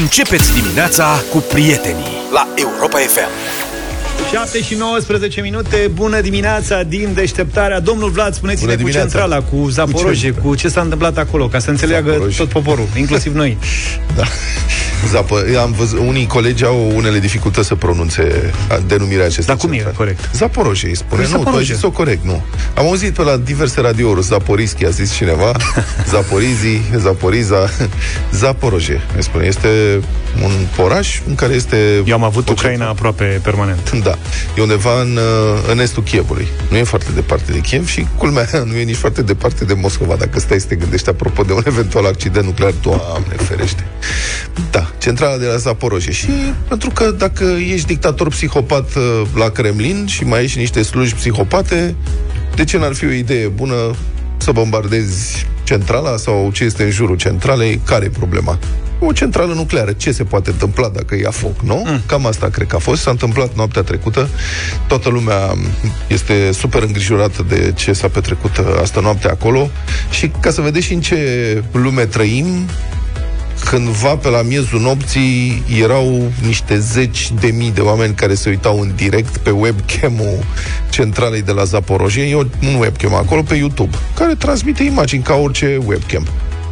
Începeți dimineața cu prietenii la Europa FM. 7 și 19 minute, bună dimineața din deșteptarea. Domnul Vlad, spuneți-ne cu centrala, cu Zaporoje, cu, cu ce s-a întâmplat acolo, ca să înțeleagă Zaporoje. tot poporul, inclusiv noi. da. Zapă, am văzut, unii colegi au unele dificultăți să pronunțe denumirea acestei Dar cum centrale. e corect? Zaporoje îi spune. Păi nu, tu ai zis-o corect, nu. Am auzit pe la diverse radiouri, Zaporischi a zis cineva, Zaporizi, Zaporiza, Zaporoje, îi spune. Este un oraș în care este... Eu am avut Ucraina aproape permanent. Da. E undeva în, uh, în estul Chievului. Nu e foarte departe de Kiev și, culmea, nu e nici foarte departe de Moscova, dacă stai să te gândești apropo de un eventual accident nuclear, Doamne ferește. Da, centrala de la Zaporoje. Și pentru că dacă ești dictator psihopat uh, la Kremlin și mai ești niște sluji psihopate, de ce n-ar fi o idee bună să bombardezi centrala sau ce este în jurul centralei? Care e problema? o centrală nucleară. Ce se poate întâmpla dacă ia foc, nu? Mm. Cam asta cred că a fost. S-a întâmplat noaptea trecută. Toată lumea este super îngrijorată de ce s-a petrecut asta noapte acolo. Și ca să vedeți și în ce lume trăim, cândva pe la miezul nopții erau niște zeci de mii de oameni care se uitau în direct pe webcam-ul centralei de la Zaporoje, e un webcam acolo pe YouTube, care transmite imagini ca orice webcam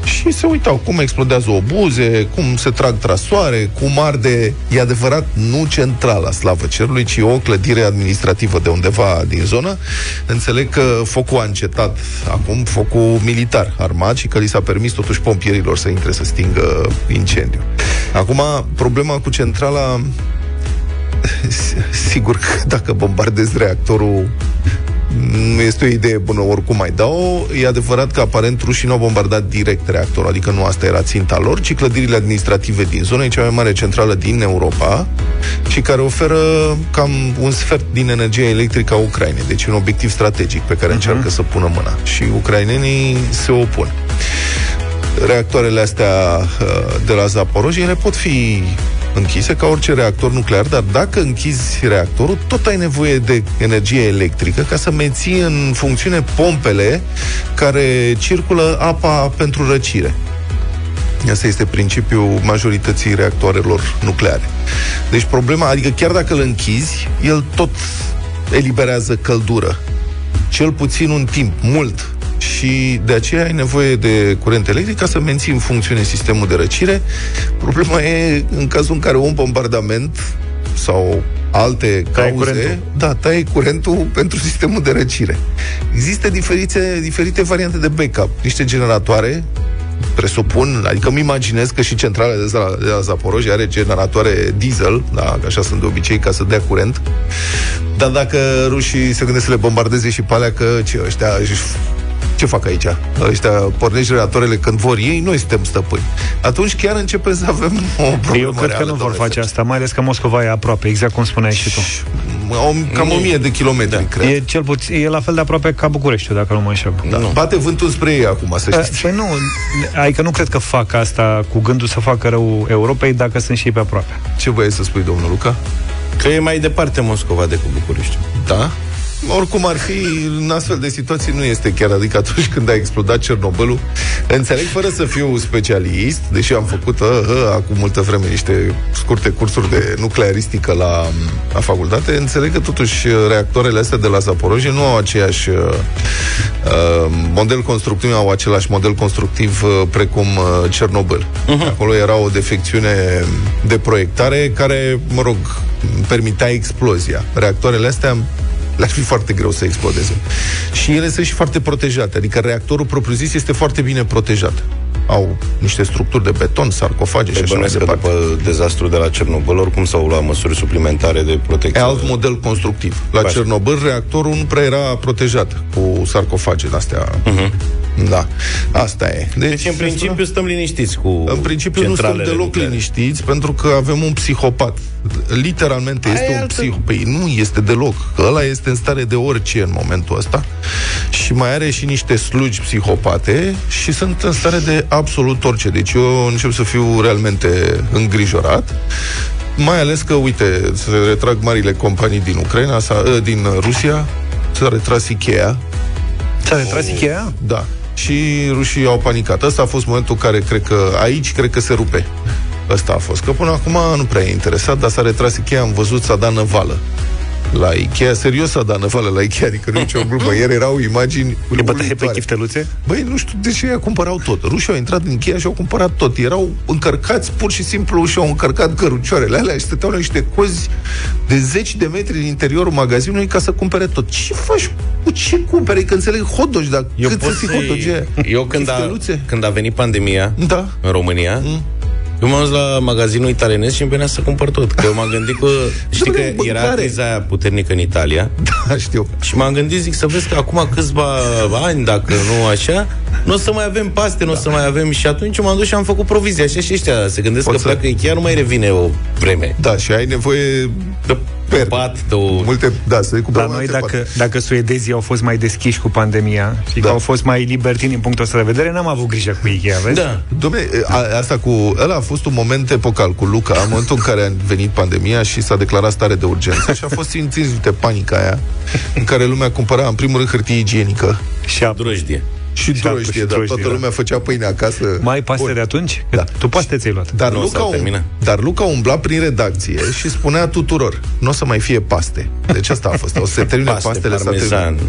și se uitau cum explodează obuze, cum se trag trasoare, cum arde, e adevărat, nu centrala slavă cerului, ci o clădire administrativă de undeva din zonă. Înțeleg că focul a încetat acum, focul militar armat și că li s-a permis totuși pompierilor să intre să stingă incendiu. Acum, problema cu centrala sigur că dacă bombardezi reactorul nu este o idee bună oricum mai dau. E adevărat că aparent rușii nu au bombardat direct reactorul, adică nu asta era ținta lor, ci clădirile administrative din zonă, e cea mai mare centrală din Europa și care oferă cam un sfert din energia electrică a Ucrainei. Deci un obiectiv strategic pe care uh-huh. încearcă să pună mâna. Și ucrainenii se opun reactoarele astea uh, de la Zaporojie ele pot fi închise ca orice reactor nuclear, dar dacă închizi reactorul, tot ai nevoie de energie electrică ca să menții în funcțiune pompele care circulă apa pentru răcire. Asta este principiul majorității reactoarelor nucleare. Deci problema, adică chiar dacă îl închizi, el tot eliberează căldură. Cel puțin un timp, mult, și de aceea ai nevoie de curent electric ca să menții în funcțiune sistemul de răcire. Problema e în cazul în care un bombardament sau alte taie cauze, curentul. da, taie curentul pentru sistemul de răcire. Există diferite, diferite variante de backup. Niște generatoare presupun, adică îmi imaginez că și centrala de la, de la Zaporoj are generatoare diesel, da, așa sunt de obicei, ca să dea curent. Dar dacă rușii se gândesc să le bombardeze și pe alea, că ce, ăștia își ce fac aici? Ăștia pornești generatorele când vor ei, noi suntem stăpâni. Atunci chiar începem să avem o problemă Eu cred că nu vor face asta, mai ales că Moscova e aproape, exact cum spuneai și tu. Cam o mie de kilometri, da. cred. E, cel puțin, e la fel de aproape ca București, dacă nu mă înșel. Da. Nu. Bate vântul spre ei acum, să știți. Păi nu, adică nu cred că fac asta cu gândul să facă rău Europei dacă sunt și ei pe aproape. Ce voiai să spui, domnul Luca? Că e mai departe Moscova decât București. Da? Oricum ar fi, în astfel de situații nu este chiar, adică atunci când a explodat Cernobâlul, înțeleg fără să fiu specialist, deși am făcut uh, uh, acum multă vreme niște scurte cursuri de nuclearistică la, la facultate, înțeleg că totuși reactoarele astea de la Zaporoje nu au aceeași uh, uh, model constructiv, au același model constructiv uh, precum uh, Cernobâl. Uh-huh. Acolo era o defecțiune de proiectare care, mă rog, permitea explozia. Reactoarele astea le-ar fi foarte greu să explodeze. Și ele sunt și foarte protejate, adică reactorul propriu-zis este foarte bine protejat au niște structuri de beton, sarcofage și așa mai departe. după dezastru de la Cernobâl, oricum s-au luat măsuri suplimentare de protecție. E alt model constructiv. La Baș. Cernobâl, reactorul nu prea era protejat cu sarcofage astea. Uh-huh. Da, asta e. Deci, deci în principiu stăm liniștiți cu În principiu nu stăm deloc nucleare. liniștiți, pentru că avem un psihopat. Literalmente Aia este un psihopat. Păi nu este deloc. Ăla este în stare de orice în momentul ăsta și mai are și niște slugi psihopate și sunt în stare de absolut orice. Deci eu încep să fiu realmente îngrijorat. Mai ales că, uite, se retrag marile companii din Ucraina, sa, ă, din Rusia, s-a retras Ikea. S-a retras oh. Ikea? Da. Și rușii au panicat. Ăsta a fost momentul care cred că, aici, cred că se rupe Ăsta a fost. Că până acum nu prea e interesat, dar s-a retras Ikea, am văzut, s-a dat năvală la Ikea, serios a dat năvală la Ikea, adică nu nicio glumă. Ieri erau imagini Le bătaie pe chifteluțe? Băi, nu știu de ce ei cumpărau tot. Rușii au intrat în Ikea și au cumpărat tot. Erau încărcați pur și simplu și au încărcat cărucioarele alea și stăteau la niște cozi de zeci de metri din interiorul magazinului ca să cumpere tot. Ce faci? Cu ce cumpere? Că înțeleg hot dogi, dar Eu cât să fii hot dogi Eu când a, când a venit pandemia da. în România, mm eu m-am dus la magazinul italienesc și îmi venea să cumpăr tot. Că eu m-am gândit că... Știi că era criza aia puternică în Italia. Da, știu. Și m-am gândit, zic, să vezi că acum câțiva ani, dacă nu așa, nu o să mai avem paste, nu o să mai avem... Și atunci m-am dus și am făcut provizia. Așa și ăștia se gândesc Poți că să... pleacă chiar nu mai revine o vreme. Da, și ai nevoie de per. Pat, două. Multe, da, să cu La noi, dacă, dacă suedezii au fost mai deschiși cu pandemia și da. că au fost mai libertini din punctul ăsta de vedere, n-am avut grijă cu Ikea, vezi? Da. Dom'le, asta cu... Ăla a fost un moment epocal cu Luca, în momentul în care a venit pandemia și s-a declarat stare de urgență și a fost simțiți panica aia în care lumea cumpăra, în primul rând, hârtie igienică. Și a drojdie. Și drojdie, dar toată lumea făcea pâine acasă. Mai paste Bun. de atunci? Da. Tu paste ți-ai luat. Dar, nu Luca, um, dar Luca umbla prin redacție și spunea tuturor, nu o să mai fie paste. Deci asta a fost. O să se termine paste, pastele. Parmezan. Astea,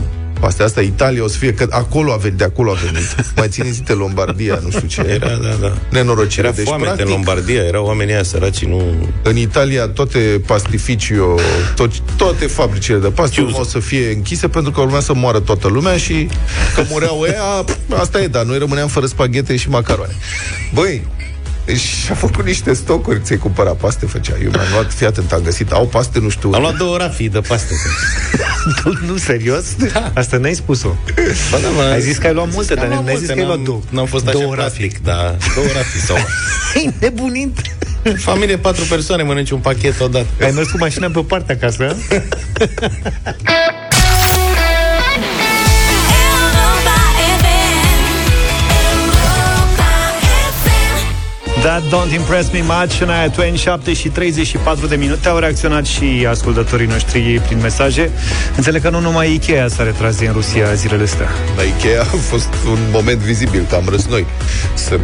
asta Italia o să fie, că acolo a venit, de acolo a venit. Mai țineți de Lombardia, nu știu ce. Era, da, da. Nenorocire. Era deci, foame practic, în Lombardia, erau oamenii aia săraci, nu... În Italia toate pastificio, tot, toate fabricile de paste o să fie închise pentru că urmea să moară toată lumea și că mureau ea, asta e, dar noi rămâneam fără spaghete și macaroane. Băi, și a făcut niște stocuri, ți-ai cumpărat paste, făcea. Eu mi-am luat, fii atent, am găsit, au paste, nu știu. Am luat două rafii de paste. nu, serios? Da. Asta n-ai spus-o. Ba, da, mă, ai zis că ai luat multe, dar n-ai zis că ai luat două. N-am fost așa două plastic, da. Două rafii sau... Ai nebunit? Familie, patru persoane, mănânci un pachet odată. Ai mers cu mașina pe o parte acasă? That Don't Impress Me Much. În aia Twain, 7 și 34 de minute Au reacționat și ascultătorii noștri prin mesaje. Înțeleg că nu numai Ikea s-a retras din Rusia zilele astea. La Ikea a fost un moment vizibil Că am râs noi.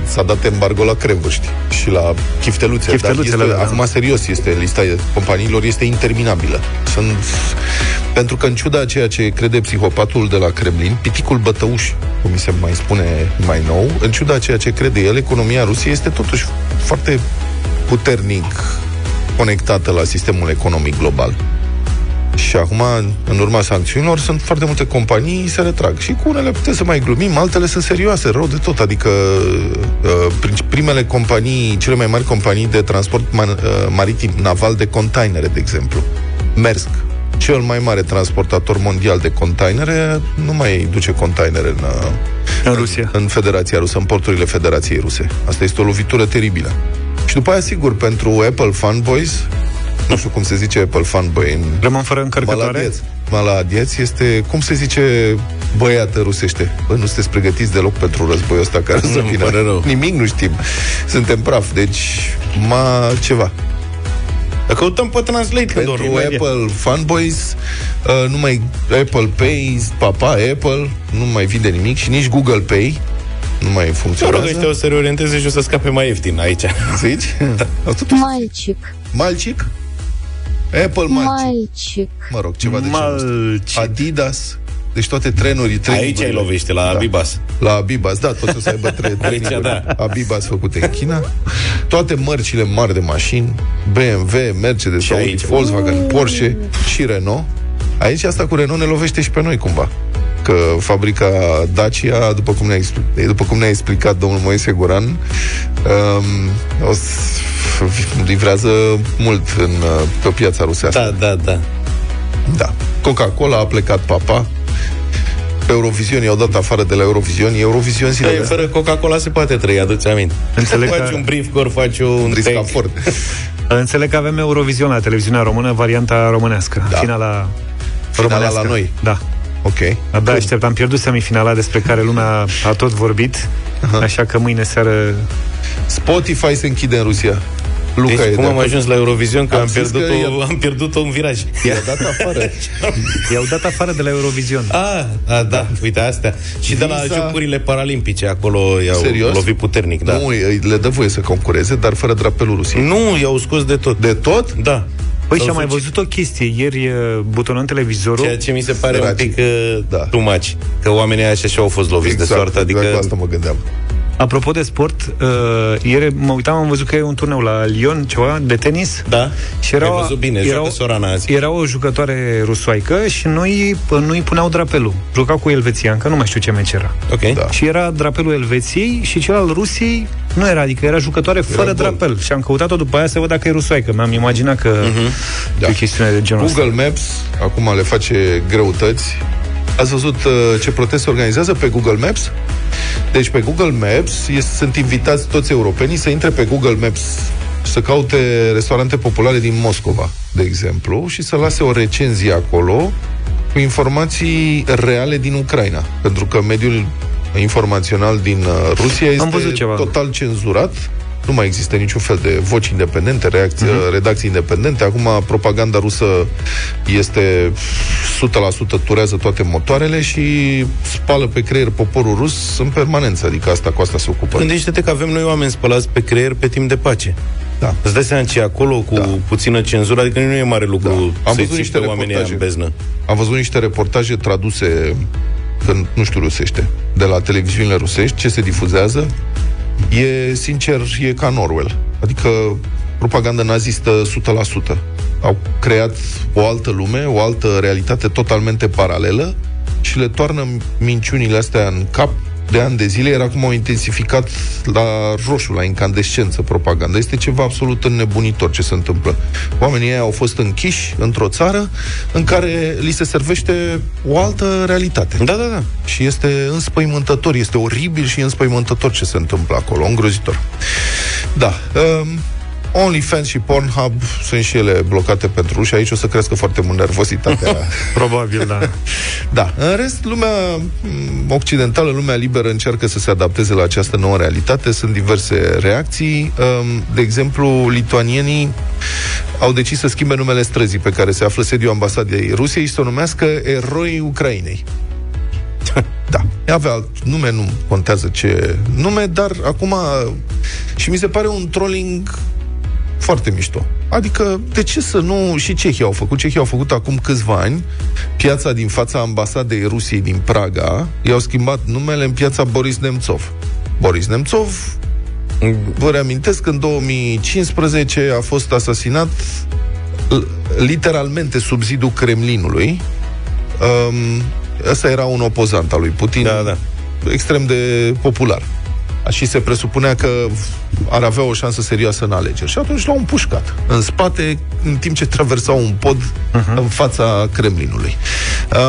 S-a dat embargo la crembuști Și la chifteluțe, Chifteluțele, Dar este, da. acum serios este Lista companiilor este interminabilă. Sunt pentru că în ciuda ceea ce crede psihopatul de la Kremlin, piticul bătăuș, cum mi se mai spune mai nou, în ciuda ceea ce crede el, economia Rusiei este totuși foarte puternic conectată la sistemul economic global. Și acum, în urma sancțiunilor, sunt foarte multe companii se retrag. Și cu unele putem să mai glumim, altele sunt serioase, rău de tot. Adică uh, primele companii, cele mai mari companii de transport uh, maritim naval de containere, de exemplu, Maersk, cel mai mare transportator mondial de containere nu mai duce containere în, în Rusia. În, în Federația Rusă, în porturile Federației Ruse. Asta este o lovitură teribilă. Și după aia, sigur, pentru Apple fanboys, nu știu cum se zice Apple fanboy în... Rămân fără încărcătoare? Maladieț este, cum se zice băiată rusește? Bă, nu sunteți pregătiți deloc pentru războiul ăsta care să vină. Nimic nu știm. Suntem praf, deci ma ceva. Căutăm pe Translate când Pentru Apple fanboys, uh, nu mai Apple Pay, papa Apple, nu mai vinde nimic și nici Google Pay nu mai funcționează. Mă rog, o să reorienteze și o să scape mai ieftin aici. Zici? Da. Malcic. Malcic? Apple Malcic. Malcic. Mă rog, ceva de genul Adidas. Deci toate trenuri, Aici ai lovește, la da. Abibas. La Abibas, da, toți o să aibă tre- trenuri da. Abibas făcute în China. Toate mărcile mari de mașini, BMW, Mercedes, și Audi, aici. Volkswagen, Porsche și Renault. Aici asta cu Renault ne lovește și pe noi cumva că fabrica Dacia, după cum ne-a explicat, după cum ne-a explicat domnul Moise Guran, um, o să livrează mult în, pe piața rusească. Da, da, da. Da. Coca-Cola a plecat papa, Eurovision i-au dat afară de la Eurovision. Eurovision zilele păi, Fără Coca-Cola se poate trăi, aduți aminte. Înțeleg faci că... un brief core, faci un riscafort. Înțeleg că avem Eurovision la televiziunea română, varianta românească. Da. Finala, Finala românească. la noi. Da. Ok. Abia aștept. Am pierdut semifinala despre care lumea a tot vorbit, uh-huh. așa că mâine seară... Spotify se închide în Rusia. Luca deci e cum de am acord. ajuns la Eurovision că Am am, zis pierdut, că o, e- am pierdut un viraj. I-a dat afară. I-au dat afară de la Eurovision. A, a, da, uite astea. Și de la Visa- Jocurile Paralimpice, acolo i-au Serios? lovit puternic, da. Nu, îi- le dă voie să concureze, dar fără drapelul Rusiei. Nu, i-au scos de tot. De tot? Da. Păi S-au și am mai sucit. văzut o chestie. Ieri uh, butonăm televizorul. Ceea ce mi se pare Dragi. un pic uh, Da. too much. Că oamenii așa și au fost loviți de soartă. Adică exact la asta mă gândeam. Apropo de sport, uh, ieri mă uitam, am văzut că e un turneu la Lyon, ceva, de tenis. Da? Și era, Ai văzut bine, joacă Sorana azi. Era o jucătoare rusoaică și noi nu îi puneau drapelul. Jucau cu elvețiancă, nu mai știu ce meci era. Ok. Da. Și era drapelul Elveției și cel al Rusiei nu era, adică era jucătoare fără gol. drapel. Și am căutat-o după aia să văd dacă e rusoaică. Mi-am imaginat că Da. e o chestiune de genul ăsta. Google Maps acum le face greutăți. Ați văzut uh, ce protest se organizează pe Google Maps? Deci pe Google Maps este, sunt invitați toți europenii să intre pe Google Maps să caute restaurante populare din Moscova, de exemplu, și să lase o recenzie acolo cu informații reale din Ucraina. Pentru că mediul informațional din uh, Rusia este văzut ceva. total cenzurat. Nu mai există niciun fel de voci independente, reacție, Mhm. redacții independente. Acum propaganda rusă este 100% turează toate motoarele și spală pe creier poporul rus în permanență. Adică asta cu asta se ocupă. Gândește-te că avem noi oameni spălați pe creier pe timp de pace. Da. Îți dai seama ce e acolo cu Da. puțină cenzură, adică nu e mare lucru Da. Am să-i văzut ții niște pe oamenii aia în reportaje. beznă. Am văzut niște reportaje traduse în, nu știu, rusește, de la televiziunile rusești, ce se difuzează. E, sincer, e ca în Orwell. Adică propaganda nazistă 100%. Au creat o altă lume, o altă realitate totalmente paralelă și le toarnă minciunile astea în cap de ani de zile, iar acum au intensificat la roșu, la incandescență propaganda. Este ceva absolut înnebunitor ce se întâmplă. Oamenii ăia au fost închiși într-o țară în care li se servește o altă realitate. Da, da, da. Și este înspăimântător, este oribil și înspăimântător ce se întâmplă acolo, îngrozitor. Da. Um, OnlyFans și Pornhub sunt și ele blocate pentru și aici o să crească foarte mult nervozitatea. Probabil, da. da. În rest, lumea m, occidentală, lumea liberă încearcă să se adapteze la această nouă realitate. Sunt diverse reacții. Um, De exemplu, lituanienii au decis să schimbe numele străzii pe care se află sediul ambasadei Rusiei și să o numească Eroi Ucrainei. Da, avea alt nume, nu contează ce nume, dar acum și mi se pare un trolling foarte mișto. Adică, de ce să nu... Și Cehia au făcut. Cehia au făcut acum câțiva ani piața din fața ambasadei Rusiei din Praga. I-au schimbat numele în piața Boris Nemțov. Boris Nemțov, vă reamintesc, în 2015 a fost asasinat l- literalmente sub zidul Kremlinului. Um, ăsta era un opozant al lui Putin. Da, da. Extrem de popular. Și se presupunea că ar avea o șansă serioasă în alegeri. Și atunci l-au împușcat în spate, în timp ce traversau un pod uh-huh. în fața Kremlinului.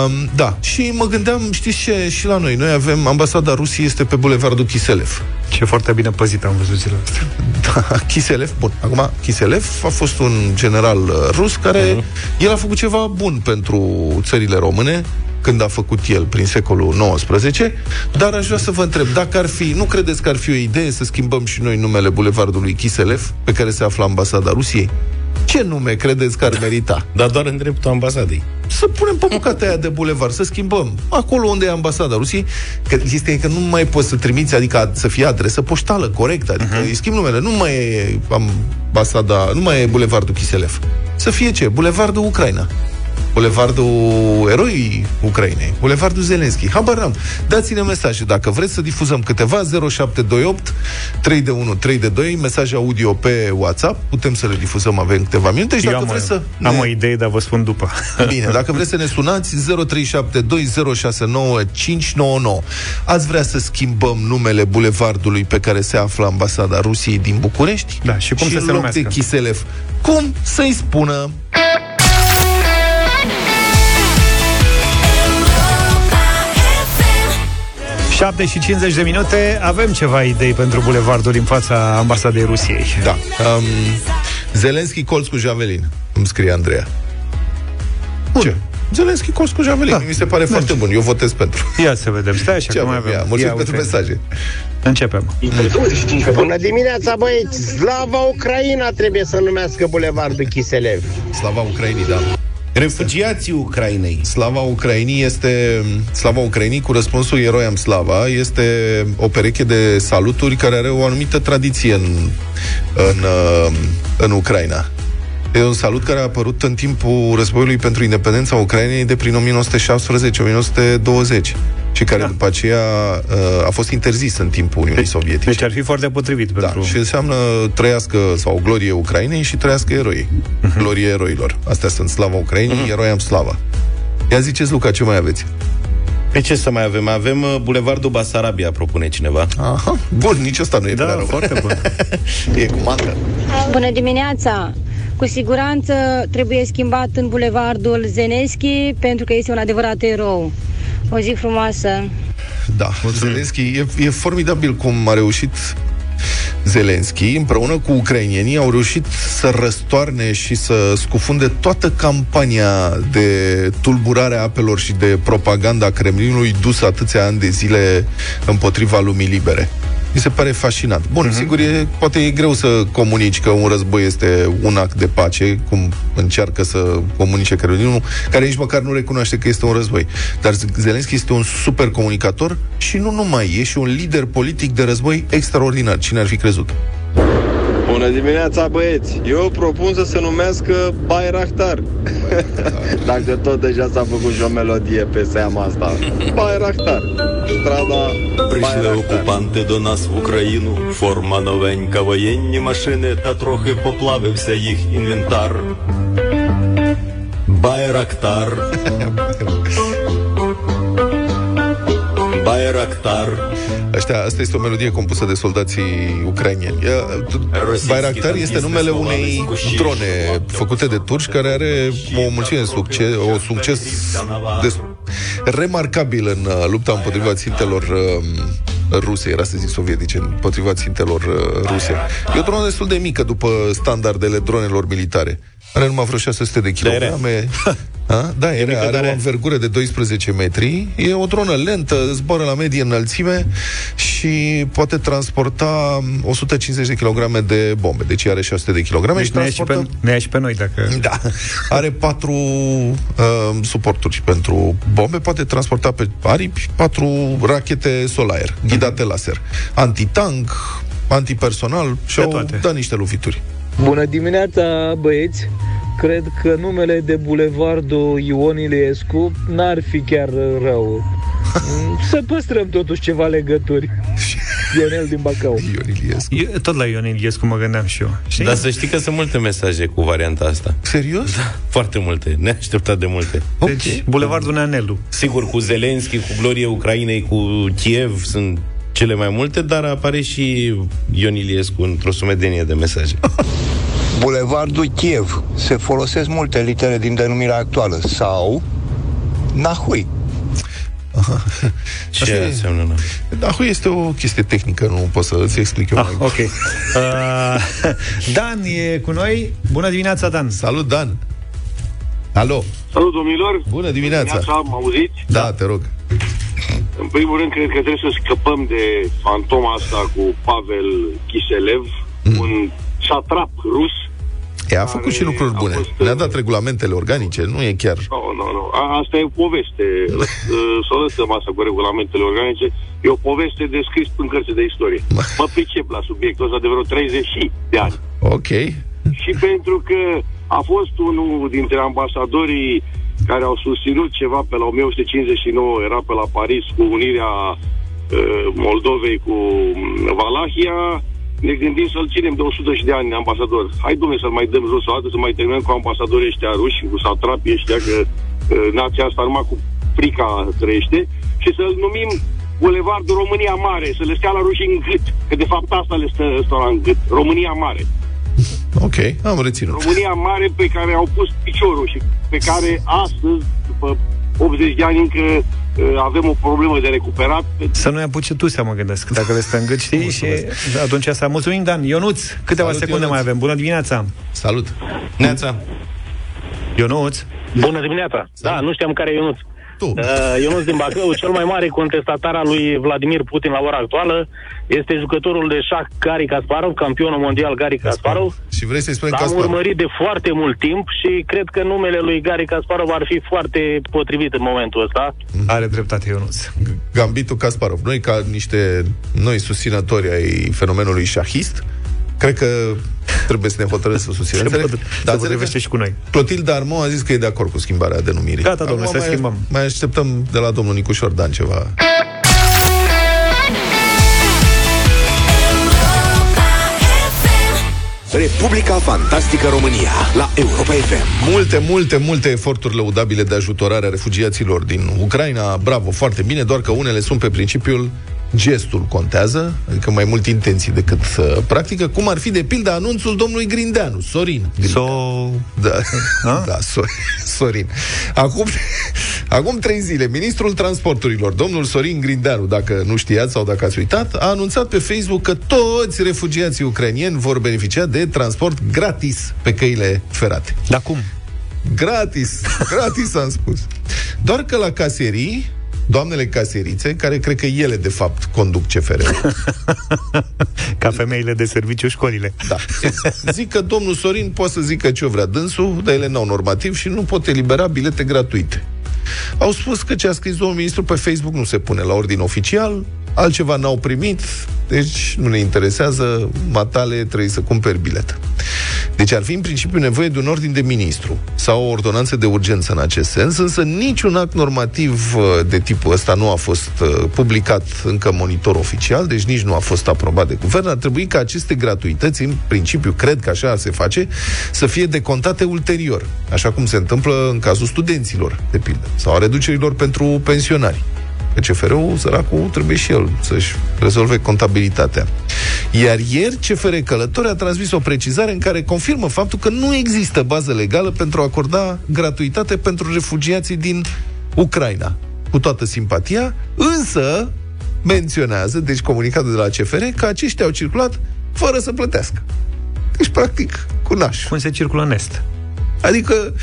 Um, da, și mă gândeam, știți ce, și la noi. Noi avem, ambasada Rusiei este pe Bulevardul Kiselev. Ce foarte bine păzit am văzut zilele astea. Da, Kiselev, bun. Acum, Kiselev a fost un general uh, rus care, uh-huh. el a făcut ceva bun pentru țările române, când a făcut el prin secolul XIX, dar aș vrea să vă întreb, dacă ar fi, nu credeți că ar fi o idee să schimbăm și noi numele bulevardului Kiselev, pe care se află ambasada Rusiei? Ce nume credeți că ar merita? Dar doar în dreptul ambasadei. Să punem pe bucata aia de bulevard, să schimbăm. Acolo unde e ambasada Rusiei, că este că nu mai poți să trimiți, adică să fie adresă poștală corectă, adică uh-huh. îi schimb numele, nu mai e ambasada, nu mai e bulevardul Kiselev. Să fie ce? Bulevardul Ucraina. Bulevardul Eroii Ucrainei, Bulevardul Zelenski. Habar n-am. Dați-ne mesaje dacă vreți să difuzăm câteva 0728 3 de 1 3 de 2 mesaje audio pe WhatsApp. Putem să le difuzăm, avem câteva minute și Eu dacă am, vreți o, să am ne- o idee, dar vă spun după. Bine, dacă vreți să ne sunați 0372069599. Ați vrea să schimbăm numele bulevardului pe care se află ambasada Rusiei din București? Da, și cum să în se loc numească? de Kiselev. Cum să-i spună? 7 și 50 de minute, avem ceva idei pentru bulevardul din fața ambasadei Rusiei. Da. Um, Zelenski colț cu Javelin, îmi scrie Andreea. Bun. Ce? Zelenski cos cu javelin. Da. Mi se pare foarte bun. Eu votez pentru. Ia să vedem. Stai așa, Ce că mai avem? avem. Ia, mulțumesc Ia, pentru uite. mesaje. Începem. Bună dimineața, băieți! Slava Ucraina trebuie să numească Bulevardul Chiselev. Slava Ucrainii, da. Refugiații Ucrainei. Slava Ucrainii este Slava Ucrainii cu răspunsul Eroiam Slava este o pereche de saluturi care are o anumită tradiție în, în, uh, în Ucraina. E un salut care a apărut în timpul războiului pentru independența Ucrainei de prin 1917-1920 și care Da. după aceea uh, a fost interzis în timpul Uniunii Sovietice. Deci ar fi foarte potrivit Da, pentru... și înseamnă trăiască sau glorie Ucrainei și trăiască eroii. Mhm. Glorie eroilor. Astea sunt slava Ucrainei, uh-huh. eroi am slava. Ia ziceți, Luca, ce mai aveți? Pe ce să mai avem? Avem uh, Bulevardul Basarabia, propune cineva. Aha, bun, nici asta nu e prea Da, rău. foarte bun. E cu mancă. Bună dimineața! Cu siguranță trebuie schimbat în bulevardul Zeneschi pentru că este un adevărat erou. O zi frumoasă! Da, Zelenski e, e formidabil cum a reușit Zelenski, împreună cu ucrainienii, au reușit să răstoarne și să scufunde toată campania de tulburare a apelor și de propaganda a Kremlinului dusă atâția ani de zile împotriva lumii libere. Mi se pare fascinant. Bun, uh-huh. sigur, e, poate e greu să comunici că un război este un act de pace, cum încearcă să comunice Kremlinul, care nici măcar nu recunoaște că este un război. Dar Zelenski este un super comunicator și nu numai, e și un lider politic de război extraordinar. Cine ar fi crezut? Bună dimineața, băieți! Eu propun să se numească Bayraktar. Dacă tot deja s-a făcut și o melodie pe seama asta. Bayraktar. Strada Прийшли Bayraktar. окупанти до нас в Україну, форма новенька, воєнні машини, та трохи поплавився їх інвентар. Байрактар. Байрактар. Ăștia, asta este o melodie compusă de soldații ucrainieni. Ea, t- Bayraktar este numele unei drone făcute de turci care are o mulțime de succes, o succes de, remarcabil în uh, lupta împotriva țintelor uh, ruse, era să zic sovietice, împotriva țintelor uh, ruse. E o dronă destul de mică după standardele dronelor militare. Are numai vreo 600 de kilograme. A? Da, era, mică, are dar o e. învergură de 12 metri. E o dronă lentă, zboară la medie înălțime și poate transporta 150 de kilograme de bombe. Deci are 600 de kilograme Deci și ne ia, și transportă... pe, ne ia și pe noi dacă... Da. Are patru uh, suporturi pentru bombe, poate transporta pe aripi patru rachete Solair, ghidate laser. Antitank, antipersonal și De au toate. dat niște lovituri. Bună dimineața, băieți! Cred că numele de bulevardul Ion Iliescu n-ar fi chiar rău. Să păstrăm totuși ceva legături. Ionel din Bacău. Ion Iliescu. Eu, tot la Ion Iliescu mă gândeam și eu. Știi? Dar să știi că sunt multe mesaje cu varianta asta. Serios? Da. Foarte multe, neașteptat de multe. Deci, Bulevardul Neanelu. Sigur, cu Zelenski, cu glorie Ucrainei, cu Kiev sunt cele mai multe, dar apare și Ion Iliescu într-o sumedenie de mesaje. Bulevardul Kiev. Se folosesc multe litere din denumirea actuală. Sau Nahui. Ce Asta e- înseamnă? nu? Da, hui, este o chestie tehnică, nu pot să îți explic eu. Ah, mai. ok. Uh, Dan e cu noi. Bună dimineața, Dan. Salut, Dan! Alo! Salut, domnilor! Bună dimineața! mă auziți? Da, te rog. În primul rând, cred că trebuie să scăpăm de fantoma asta cu Pavel Kiselev, Mm. un satrap rus. E, a făcut și lucruri bune. Ne-a dat regulamentele organice, nu e chiar... Nu, nu, nu. A- Asta e o poveste. Să o lăsăm asta cu regulamentele organice. E o poveste descris în cărți de istorie. Mă pricep la subiectul ăsta de vreo 30 și de ani. Ok. și pentru că a fost unul dintre ambasadorii care au susținut ceva pe la 1959, era pe la Paris cu unirea uh, Moldovei cu mm, Valahia, ne gândim să-l ținem de 100 și de ani ambasador. Hai, domnule, să-l mai dăm jos o dată, să mai terminăm cu ambasadorii ăștia ruși, cu satrapii ăștia, că uh, nația asta numai cu frica trăiește, și să-l numim Bulevardul România Mare, să le stea la ruși în gât, că de fapt asta le stă, stă la în gât, România Mare. Ok, am reținut. România mare pe care au pus piciorul și pe care astăzi, după 80 de ani, încă uh, avem o problemă de recuperat. Să nu-i apuce tu să mă gândesc, dacă le stă în gât, știi? și atunci asta. Mulțumim, Dan. Ionuț, câteva Salut, secunde Ionuț. mai avem. Bună dimineața! Salut! Neața. Ionuț, Bună dimineața! Da, nu știam care e Ionuț. Tu. Uh, Ionuț din Bacău, cel mai mare contestatar al lui Vladimir Putin la ora actuală este jucătorul de șah Gary Kasparov, campionul mondial Gary Kasparov. Și vrei să-i spui L-am Kasparov? urmărit de foarte mult timp și cred că numele lui Gary Kasparov ar fi foarte potrivit în momentul ăsta. Are dreptate, Ionuț. Gambitul Kasparov. Noi, ca niște noi susținători ai fenomenului șahist, cred că trebuie să ne hotărâm să susținem. Se Înțeleg? pot- se Dar potrivește înțeleg și cu noi. Clotilde Armo a zis că e de acord cu schimbarea denumirii. Gata, domnule, Acum să mai, schimbăm. Mai așteptăm de la domnul Nicușor Dan ceva. Republica Fantastică România la Europa FM. Multe, multe, multe eforturi lăudabile de ajutorare a refugiaților din Ucraina. Bravo, foarte bine, doar că unele sunt pe principiul gestul contează, adică mai mult intenții decât uh, practică, cum ar fi de pildă anunțul domnului Grindeanu, Sorin. Grindeanu. So... Da, da so- Sorin. Acum, acum trei zile, ministrul transporturilor, domnul Sorin Grindeanu, dacă nu știați sau dacă ați uitat, a anunțat pe Facebook că toți refugiații ucrainieni vor beneficia de transport gratis pe căile ferate. Dar cum? Gratis, gratis am spus. Doar că la caserii, doamnele caserițe, care cred că ele de fapt conduc CFR. Ca femeile de serviciu școlile. Da. Zic că domnul Sorin poate să zică ce vrea dânsul, dar ele n-au normativ și nu pot elibera bilete gratuite. Au spus că ce a scris domnul ministru pe Facebook nu se pune la ordin oficial, altceva n-au primit, deci nu ne interesează, matale, trebuie să cumperi bilet. Deci ar fi în principiu nevoie de un ordin de ministru sau o ordonanță de urgență în acest sens, însă niciun act normativ uh, de tipul ăsta nu a fost uh, publicat încă în monitor oficial, deci nici nu a fost aprobat de guvern. Ar trebui ca aceste gratuități, în principiu, cred că așa se face, să fie decontate ulterior, așa cum se întâmplă în cazul studenților, de pildă, sau a reducerilor pentru pensionari. Că CFR-ul, săracul, trebuie și el să-și rezolve contabilitatea. Iar ieri, CFR Călători a transmis o precizare în care confirmă faptul că nu există bază legală pentru a acorda gratuitate pentru refugiații din Ucraina. Cu toată simpatia, însă menționează, deci comunicatul de la CFR, că aceștia au circulat fără să plătească. Deci, practic, cu naș. Cum se circulă în Est? Adică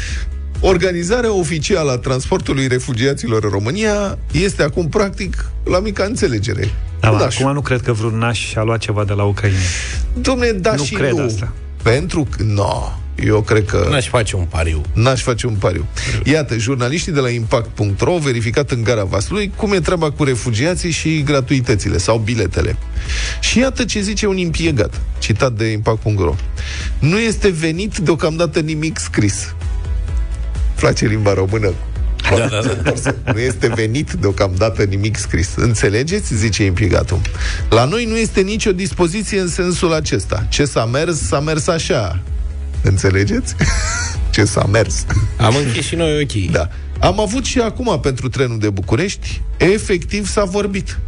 organizarea oficială a transportului refugiaților în România este acum practic la mica înțelegere. Da, Cu mă, naș. acum nu cred că vreun naș a luat ceva de la Ucraina. Dom'le, da Nu și cred nu. asta. Pentru că... No, eu cred că... N-aș face un pariu. N-aș face un pariu. Iată, jurnaliștii de la Impact.ro au verificat în gara Vaslui cum e treaba cu refugiații și gratuitățile sau biletele. Și iată ce zice un impiegat, citat de Impact.ro. Nu este venit deocamdată nimic scris. Place limba română. Da, da, da. Nu este venit deocamdată nimic scris. Înțelegeți? Zice impiegatul. La noi nu este nicio dispoziție în sensul acesta. Ce s-a mers, s-a mers așa. Înțelegeți? Ce s-a mers. Am închis și noi ochii. Da. Am avut și acum pentru trenul de București, efectiv s-a vorbit.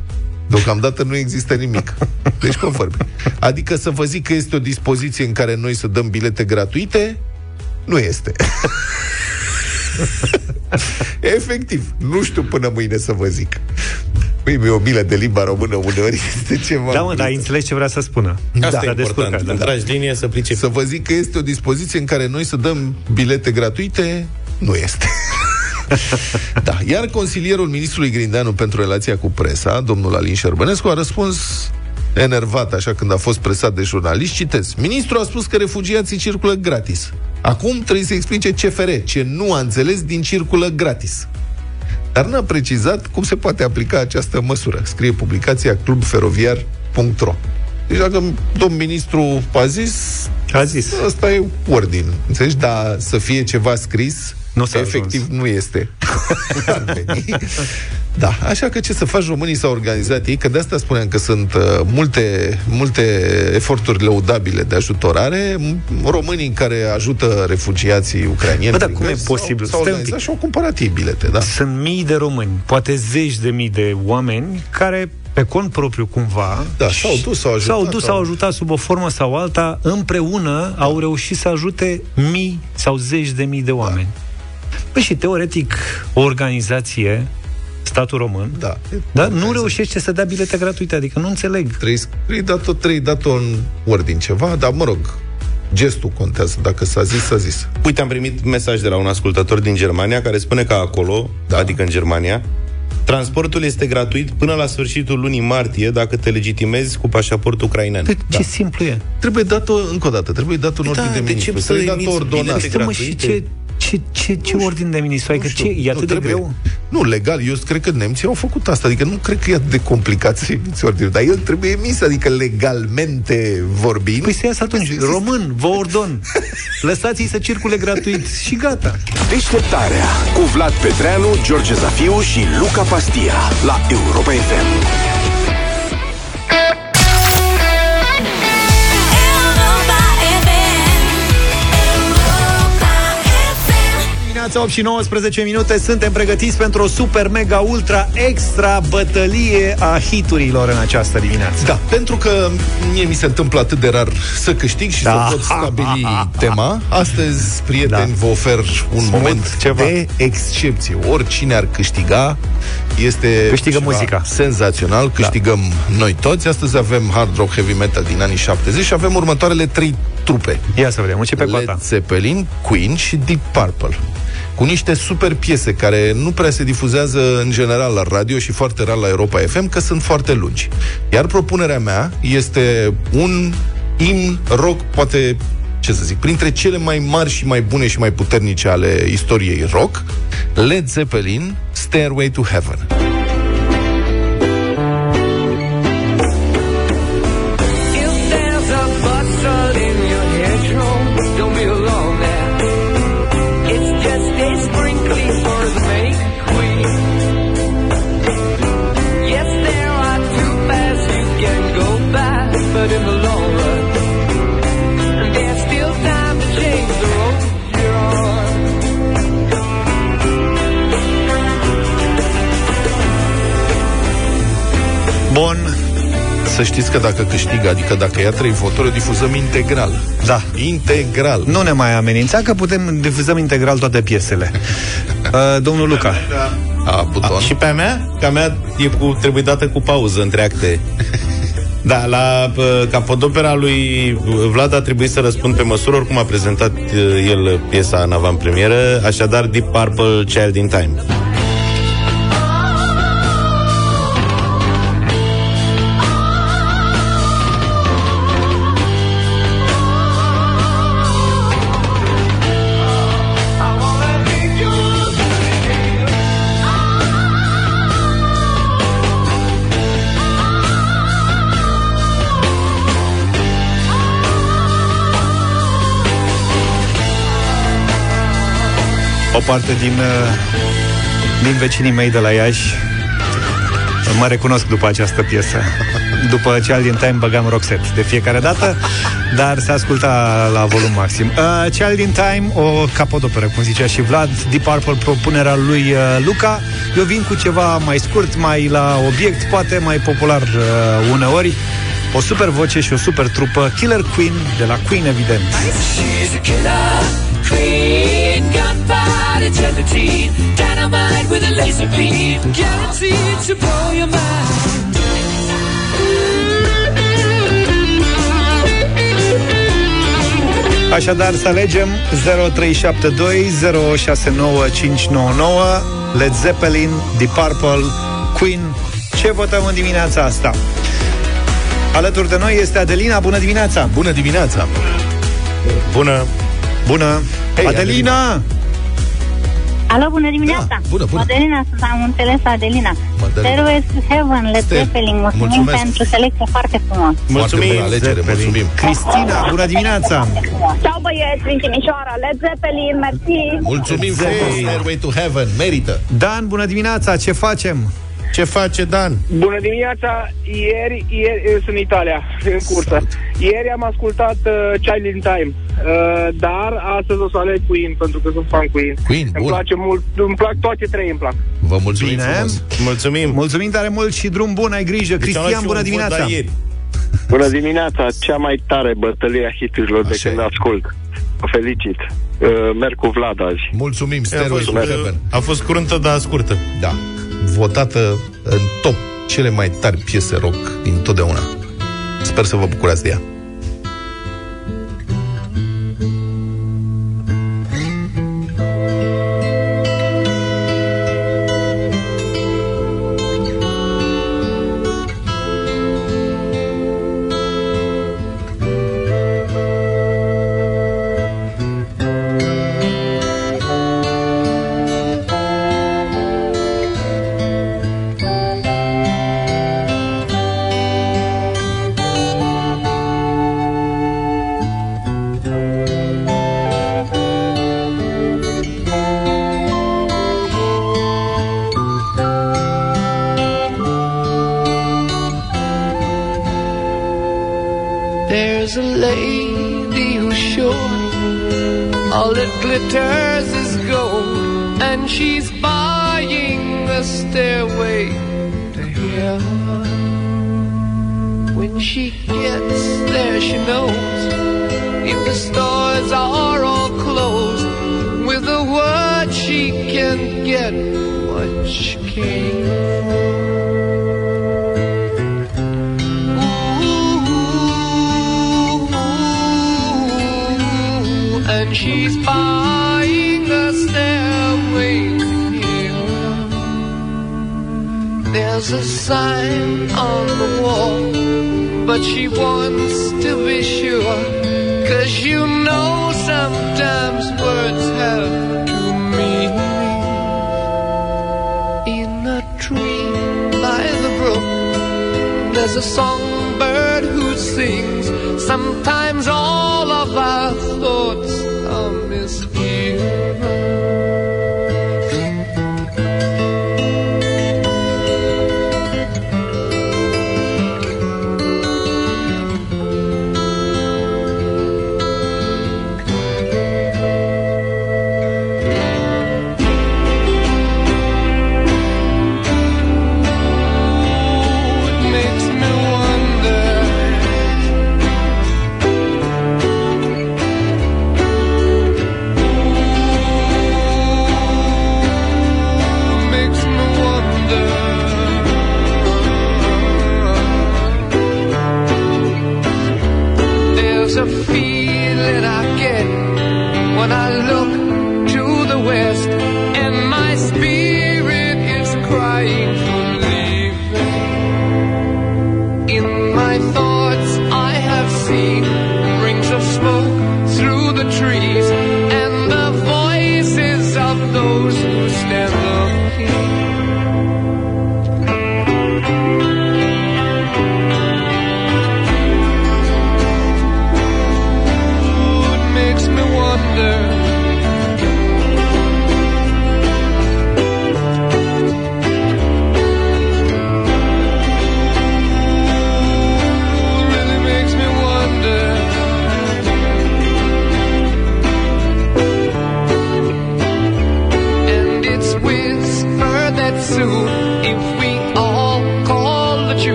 Deocamdată nu există nimic. Deci cum vorbi? Adică să vă zic că este o dispoziție în care noi să dăm bilete gratuite, nu este. Efectiv. Nu știu până mâine să vă zic. Păi, mi o milă de limba română uneori este ceva. Da, mă, dar înțelegi ce vrea să spună. Asta S-a e descurcat, important. da. Da. Tragi linie să pricepi. Să vă zic că este o dispoziție în care noi să dăm bilete gratuite, nu este. da. Iar consilierul ministrului Grindeanu pentru relația cu presa, domnul Alin Șerbănescu, a răspuns enervat, așa când a fost presat de jurnaliști, citez. Ministrul a spus că refugiații circulă gratis. Acum trebuie să explice CFR, ce nu a înțeles din circulă gratis. Dar n-a precizat cum se poate aplica această măsură. Scrie publicația clubferoviar.ro Deci dacă domn ministru a zis, A zis. ăsta e ordin. Înțelegi? Dar să fie ceva scris, Nu s-a efectiv nu este. Ar veni. da, așa că ce să faci, românii s-au organizat ei, că de asta spuneam că sunt uh, multe, multe eforturi lăudabile de ajutorare, m- românii care ajută refugiații ucrainieni. Bă, dar prin cum e care s-au- posibil? S-au Stai un organizat pic. și au cumpărat ei bilete, da. Sunt mii de români, poate zeci de mii de oameni care pe cont propriu cumva Da, s-au dus, s-au ajutat, s-au dus, s-au- s-au ajutat sub o formă sau alta, împreună au reușit să ajute mii sau zeci de mii de oameni. Păi și teoretic o organizație statul român, Da. da nu reușește să dea bilete gratuite, adică nu înțeleg. Trebuie, trebuie dat-o, trebuie dat-o în ordin ceva, dar mă rog, Gestul contează. Dacă s-a zis, s-a zis. Uite, am primit mesaj de la un ascultător din Germania care spune că acolo, da. adică în Germania, transportul este gratuit până la sfârșitul lunii martie dacă te legitimezi cu pașaport ucrainean. Pe ce simplu e. Trebuie dat încă o dată, trebuie dat un Da, ordin de de ce ministru, să trebuie dat emiți o ordonanță. bilete Stai, mă, și gratuite? ce, ce, ce, ce ordin de ministru? Adică ce, e atât de trebuie. greu? Nu, legal, eu cred că nemții au făcut asta, adică nu cred că e atât de complicat să emiți ordine, dar el trebuie emis, adică legalmente vorbind. Păi să iasă atunci, român, vă ordon. Lăsați-i să circule gratuit și gata. Deșteptarea cu Vlad Petreanu, George Zafiu și Luca Pastia la Europa FM. Dimineața 8 și 19 minute Suntem pregătiți pentru o super, mega, ultra, extra bătălie a hiturilor în această dimineață Da, pentru că mie mi se întâmplă atât de rar să câștig și Da. să pot stabili tema. Astăzi, prieteni, Da. vă ofer un Moment, moment ceva. de excepție. Oricine ar câștiga este Câștigă ceva muzica. senzațional, câștigăm noi toți. Astăzi avem hard rock heavy metal din anii 70 și avem următoarele trei trupe. Ia să vedem, începe cu Led asta Zeppelin, Queen și Deep Purple cu niște super piese care nu prea se difuzează în general la radio și foarte rar la Europa FM, că sunt foarte lungi. Iar propunerea mea este un imn rock, poate, ce să zic, printre cele mai mari și mai bune și mai puternice ale istoriei rock, Led Zeppelin, Stairway to Heaven. Să știți că dacă câștigă, adică dacă ia trei voturi, o difuzăm integral. da Integral. Nu ne mai amenința că putem difuzăm integral toate piesele uh, Domnul Luca A, buton. A, și pe a mea? Că a mea e cu, trebuie dată cu pauză între acte. Da, la uh, capodopera lui Vlad a trebuit să răspund pe măsură, oricum a prezentat uh, el piesa în avantpremieră, așadar Deep Purple Child in Time. O parte din, uh, din vecinii mei de la Iași. Mă recunosc după această piesă. După Child in Time băgam Roxette de fiecare dată Dar se asculta la volum maxim. Uh, Child in Time, o capodoperă Cum zicea și Vlad Deep Purple, propunerea lui uh, Luca. Eu vin cu ceva mai scurt Mai la obiect, poate mai popular uh, Uneori. O super voce și o super trupă Killer Queen de la Queen, evident. She's a killer queen, gunfighter, gelatine, dynamite with a laser beam, guaranteed to blow your mind. Așadar, să alegem 0372 069599 Led Zeppelin, Deep Purple, Queen. Ce votăm în dimineața asta? Alături de noi este Adelina. Bună dimineața! Bună dimineața! Bună! Bună! Hei, Adelina! Alo, bună dimineața! Da, bună, bună. Adelina, sunt, am înțeles Adelina. Madalina. Stairways to Heaven, Led Stel. Zeppelin, mulțumim Mulțumesc. pentru selecție foarte frumos. Foarte bună alegere, Zeppelin. mulțumim. Cristina, bună dimineața! Ciao băieți din Timișoara, Led Zeppelin, mersi. Mulțumim Hey. frumos, Stairway to Heaven, merită. Dan, bună dimineața! Ce facem? Ce face Dan? Bună dimineața! Ieri, ieri eu sunt în Italia, în cursă. Ieri am ascultat uh, Child in Time, uh, dar astăzi o să aleg Queen, pentru că sunt fan Queen. Queen, îmi bun. place mult, îmi plac toate trei, îmi plac. Vă mulțumim Bine. frumos. Mulțumim! Mulțumim tare mult și drum bun, ai grijă! Deci am luat Cristian, și bună un vot, dimineața! dar ieri. Bună dimineața, cea mai tare bătălie a hiturilor de Așa când e. ascult. Vă felicit. Uh, merg cu Vlad azi. Mulțumim, A Stairway fost, to Heaven. a fost curântă, dar scurtă. Da, votată în top cele mai tari piese rock din totdeauna. Sper să vă bucurați de ea.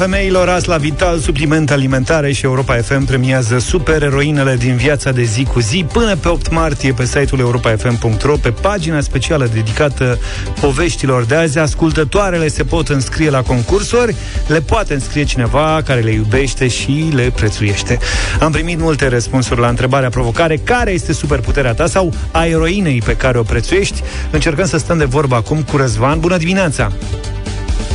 Femeilor, azi la Vital, supliment alimentare și Europa FM premiază supereroinele din viața de zi cu zi până pe 8 martie pe site-ul europafm.ro pe pagina specială dedicată poveștilor de azi. Ascultătoarele se pot înscrie la concursuri, le poate înscrie cineva care le iubește și le prețuiește. Am primit multe răspunsuri la întrebarea provocare care este superputerea ta sau a eroinei pe care o prețuiești. Încercăm să stăm de vorbă acum cu Răzvan. Bună dimineața!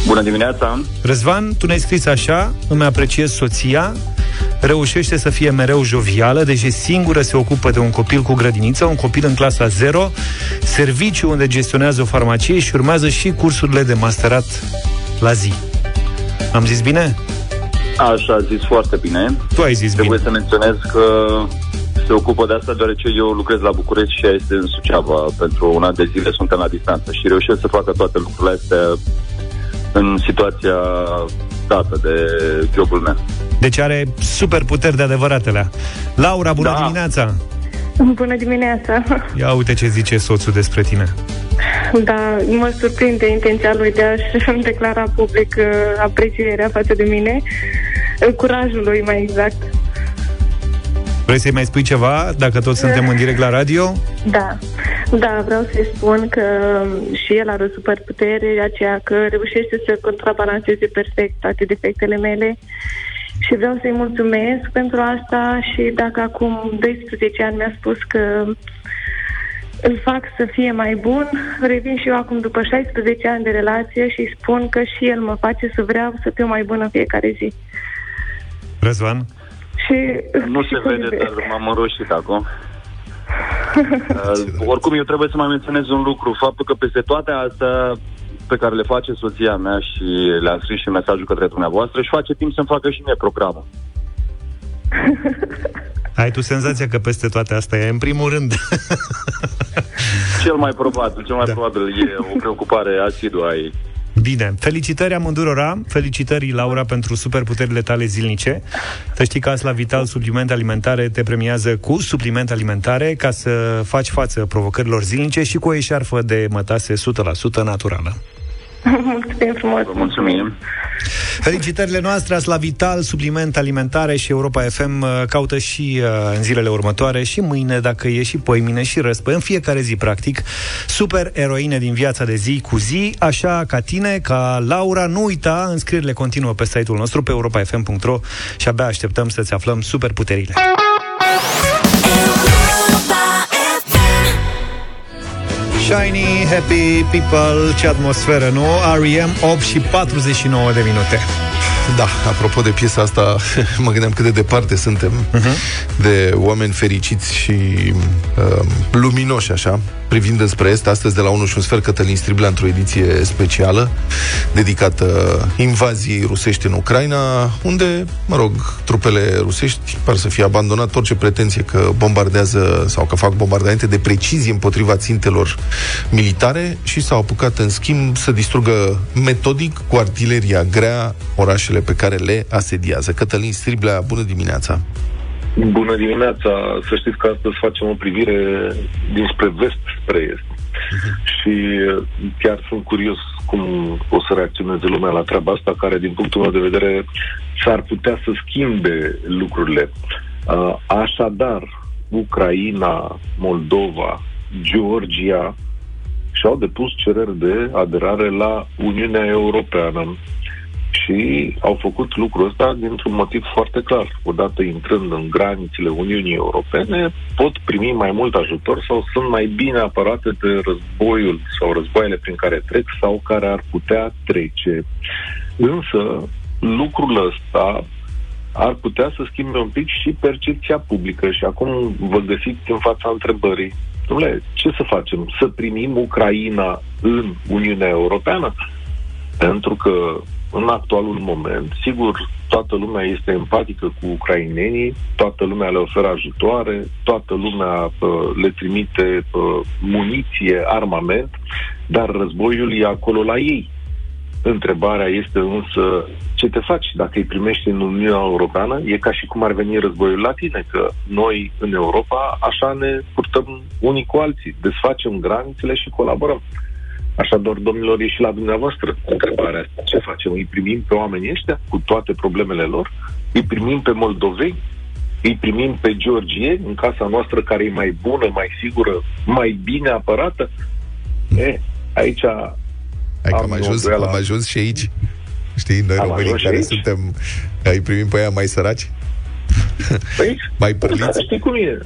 Bună dimineața! Răzvan, tu ne-ai scris așa, îmi apreciez soția, reușește să fie mereu jovială, deși singură se ocupă de un copil cu grădiniță, un copil în clasa 0, serviciu unde gestionează o farmacie și urmează și cursurile de masterat la zi. Am zis bine? Așa, a zis foarte bine. Tu ai zis Trebuie bine. să menționez că se ocupă de asta deoarece eu lucrez la București și ea este în Suceava. Pentru un an de zile suntem la distanță și reușesc să facă toate lucrurile astea în situația dată de jobul meu. Deci are super puteri de adevăratele. Laura, bună Da. dimineața! Bună dimineața! Ia uite ce zice soțul despre tine. Da, mă surprinde intenția lui de a-și declara public uh, aprecierea față de mine, uh, curajul lui mai exact. Vrei să-i mai spui ceva, dacă toți suntem în direct la radio? Da, da, vreau să-i spun că um, și el are o super putere, aceea că reușește să contrabalanceze perfect toate defectele mele și vreau să-i mulțumesc pentru asta și dacă acum 12 ani mi-a spus că îl fac să fie mai bun, revin și eu acum după 16 ani de relație și îi spun că și el mă face să vreau să fiu mai bună în fiecare zi. Răzvan? Și Nu se vede, dar m-am înroșit acum. Uh, oricum, eu trebuie să mai menționez un lucru. Faptul că peste toate astea pe care le face soția mea și le-am scris și mesajul către dumneavoastră și face timp să-mi facă și mie programul. Ai tu senzația că peste toate astea e în primul rând. Cel mai probabil, cel mai da. probabil e o preocupare asiduă a ei. Bine, felicitări amândurora, felicitări Laura pentru superputerile tale zilnice. Să știi că azi la Vital Supliment Alimentare te premiază cu supliment alimentare ca să faci față provocărilor zilnice și cu o eșarfă de mătase 100% naturală. Mulțumim frumos! Vă mulțumim! Felicitările noastre azi la Vital, Supliment Alimentare și Europa FM uh, caută și uh, în zilele următoare și mâine, dacă e și poimine și răspă, în fiecare zi, practic, super eroine din viața de zi cu zi, așa ca tine, ca Laura, nu uita, înscrierile continuă pe site-ul nostru, pe europafm.ro și abia așteptăm să-ți aflăm super puterile. Shiny, happy people, ce atmosferă, nu? R.E.M. 8 și 49 de minute. Da, apropo de piesa asta, mă gândeam cât de departe suntem uh-huh. de oameni fericiți și uh, luminoși, așa, privind înspre est. Astăzi, de la 1 și un sfert, Cătălin Striblea, într-o ediție specială, dedicată invaziei rusești în Ucraina, unde, mă rog, trupele rusești par să fie abandonat orice pretenție că bombardează sau că fac bombardamente de precizie împotriva țintelor militare și s-au apucat, în schimb, să distrugă metodic cu artileria grea orașele pe care le asediază. Cătălin Striblea, bună dimineața! Bună dimineața! Să știți că astăzi facem o privire dinspre vest spre est. Și uh, chiar sunt curios cum o să reacționeze lumea la treaba asta, care, din punctul meu de vedere, s-ar putea să schimbe lucrurile. Uh, Așadar, Ucraina, Moldova, Georgia și-au depus cereri de aderare la Uniunea Europeană și au făcut lucrul ăsta dintr-un motiv foarte clar. Odată intrând în granițele Uniunii Europene, pot primi mai mult ajutor sau sunt mai bine apărate de războiul sau războaiele prin care trec sau care ar putea trece. Însă, lucrul ăsta ar putea să schimbe un pic și percepția publică și acum vă găsiți în fața întrebării Dom'le, ce să facem? Să primim Ucraina în Uniunea Europeană? Pentru că în actualul moment, sigur, toată lumea este empatică cu ucrainenii, toată lumea le oferă ajutoare, toată lumea uh, le trimite uh, muniție, armament, dar războiul e acolo la ei. Întrebarea este însă ce te faci dacă îi primești în Uniunea Europeană? E ca și cum ar veni războiul la tine, că noi în Europa așa ne purtăm unii cu alții, desfacem granițele și colaborăm. Așadar, domnilor, e și la dumneavoastră întrebarea asta. Ce facem? Îi primim pe oamenii ăștia cu toate problemele lor? Îi primim pe moldoveni? Îi primim pe georgieni în casa noastră care e mai bună, mai sigură, mai bine apărată? E, aici Hai că am am ajuns, îndoială. am ajuns și aici. Știi, noi Am românii ajuns și care aici? suntem, îi primim pe aia mai săraci? Păi, mai părliți? știi cum e?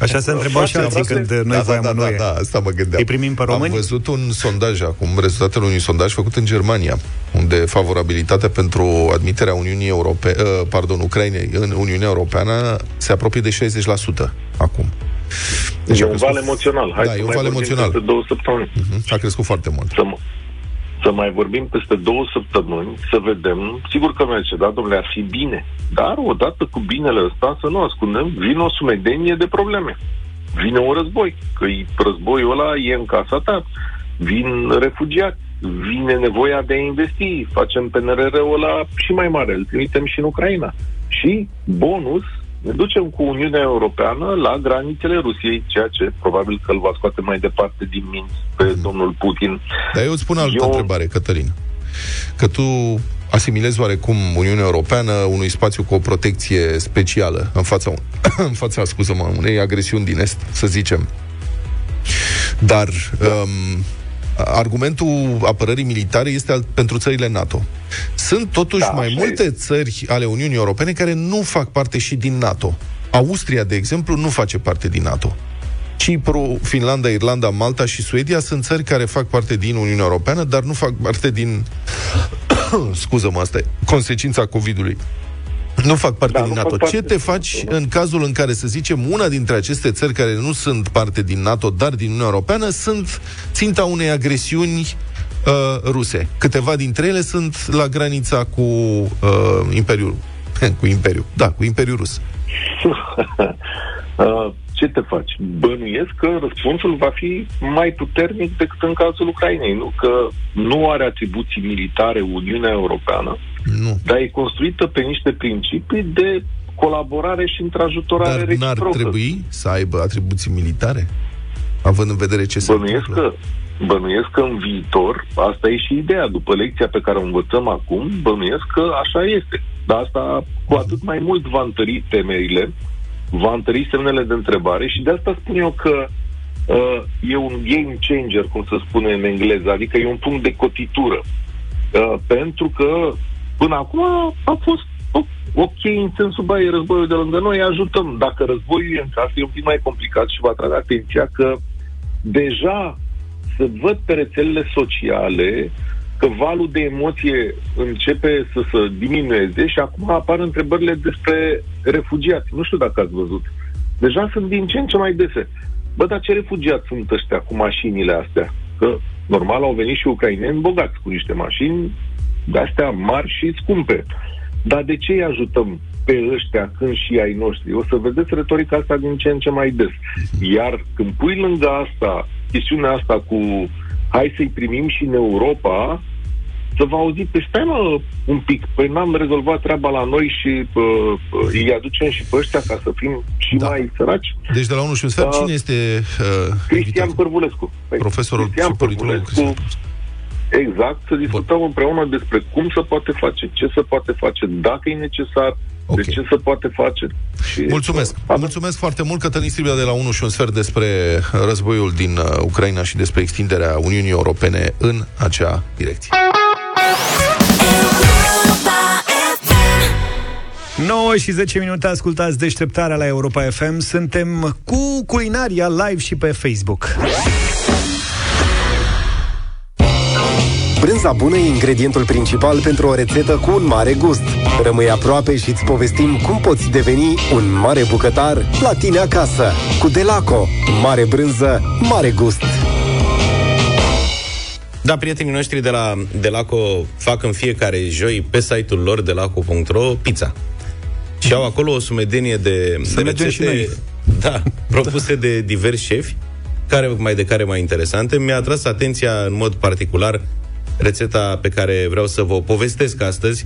Așa se întrebau și alții când noi da, voiam da, în da, UE. da, asta mă gândeam. Îi primim pe români? Am văzut un sondaj acum, rezultatele unui sondaj făcut în Germania, unde favorabilitatea pentru admiterea Uniunii Europe, uh, pardon, Ucrainei în Uniunea Europeană se apropie de 60% acum. Deci e a un crescut- val emoțional. Hai Da, să e un mai val vorbim emoțional. Peste două săptămâni. Mhm, A crescut foarte mult. Să, m- să mai vorbim peste două săptămâni, să vedem. Sigur că merge, da, domnule, ar fi bine. Dar odată cu binele ăsta, să nu ascundem, vine o sumedenie de probleme. Vine un război, că războiul ăla e în casa ta. Vin refugiați, vine nevoia de a investi. Facem PNRR-ul ăla și mai mare, îl trimitem și în Ucraina. Și, bonus, ne ducem cu Uniunea Europeană la granițele Rusiei, ceea ce probabil că îl va scoate mai departe din minți pe domnul Putin. Dar eu îți spun altă Eu- întrebare, Cătălin. Că tu asimilezi oarecum Uniunea Europeană unui spațiu cu o protecție specială în fața, un- în fața scuză-mă, unei agresiuni din Est, să zicem. Dar um, argumentul apărării militare este al, pentru țările NATO. Sunt totuși Da, mai așa multe țări ale Uniunii Europene care nu fac parte și din NATO. Austria, de exemplu, nu face parte din NATO. Cipru, Finlanda, Irlanda, Malta și Suedia sunt țări care fac parte din Uniunea Europeană, dar nu fac parte din... Scuză-mă, asta e consecința COVID-ului. Nu fac parte Da, din nu fac NATO. parte Ce te faci în cazul în care, să zicem, una dintre aceste țări care nu sunt parte din NATO, dar din Uniunea Europeană, sunt ținta unei agresiuni uh, ruse? Câteva dintre ele sunt la granița cu uh, Imperiul. cu Imperiul. Da, cu Imperiul Rus. Uh, ce te faci? Bănuiesc că răspunsul va fi mai puternic decât în cazul Ucrainei, nu? Că nu are atribuții militare Uniunea Europeană, nu. dar e construită pe niște principii de colaborare și întrajutorare Dar n-ar reciprocă. trebui să aibă atribuții militare? Având în vedere ce se Bănuiesc că, bănuiesc că în viitor, asta e și ideea, după lecția pe care o învățăm acum, bănuiesc că așa este. Dar asta cu atât mai mult va întări temerile, va întări semnele de întrebare și de asta spun eu că uh, e un game changer, cum se spune în engleză, adică e un punct de cotitură. Uh, pentru că până acum a fost o- ok în sensul, bă, e războiul de lângă noi, ajutăm. Dacă războiul e în casă, e un pic mai complicat și vă atrag atenția că deja se văd pe rețelele sociale că valul de emoție începe să se diminueze și acum apar întrebările despre refugiați. Nu știu dacă ați văzut. Deja sunt din ce în ce mai dese. Bă, dar ce refugiați sunt ăștia cu mașinile astea? Că normal au venit și ucraineni bogați cu niște mașini de-astea mari și scumpe. Dar de ce îi ajutăm pe ăștia când și ai noștri? O să vedeți retorica asta din ce în ce mai des. Iar când pui lângă asta chestiunea asta cu hai să-i primim și în Europa, să vă auzi, pe stai mă un pic, păi n-am rezolvat treaba la noi și uh, uh, îi aducem și pe ăștia ca să fim și da. mai săraci. Deci de la 1 și un sfert, Da. cine este uh, Cristian Pârvulescu. Păi, Profesorul Cristian și politolog Pârvulescu, Exact, să discutăm Bun. împreună despre cum se poate face, ce se poate face, dacă e necesar, okay. de ce se poate face. Și Mulțumesc. Mulțumesc foarte mult, Cătălin Stribia de la 1 și un sfert despre războiul din uh, Ucraina și despre extinderea Uniunii Europene în acea direcție. 9 și 10 minute ascultați deșteptarea la Europa FM. Suntem cu culinaria live și pe Facebook. Brânza bună e ingredientul principal pentru o rețetă cu un mare gust. Rămâi aproape și îți povestim cum poți deveni un mare bucătar la tine acasă. Cu Delaco. Mare brânză, mare gust. Da, prietenii noștri de la Delaco fac în fiecare joi pe site-ul lor delaco.ro pizza. Și au acolo o sumedenie de, Să de mergem și noi. da, propuse de diversi șefi, care mai de care mai interesante. Mi-a atras atenția în mod particular rețeta pe care vreau să vă o povestesc astăzi,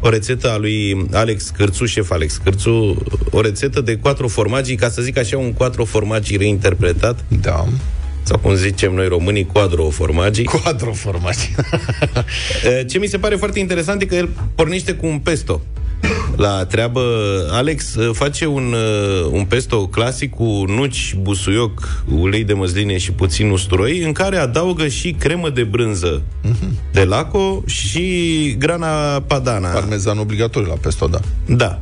o rețetă a lui Alex Cârțu, șef Alex Cârțu, o rețetă de quattro formaggi, ca să zic așa, un quattro formaggi reinterpretat. Da. Sau cum zicem noi românii, quadro formaggi. Quadro formaggi. Eh, Ce mi se pare foarte interesant e că el pornește cu un pesto la treabă. Alex eh, face un, eh, un pesto clasic cu nuci, busuioc, ulei de măsline și puțin usturoi, în care adaugă și cremă de brânză de laco și grana padana. Parmezan obligatoriu la pesto, da. Da.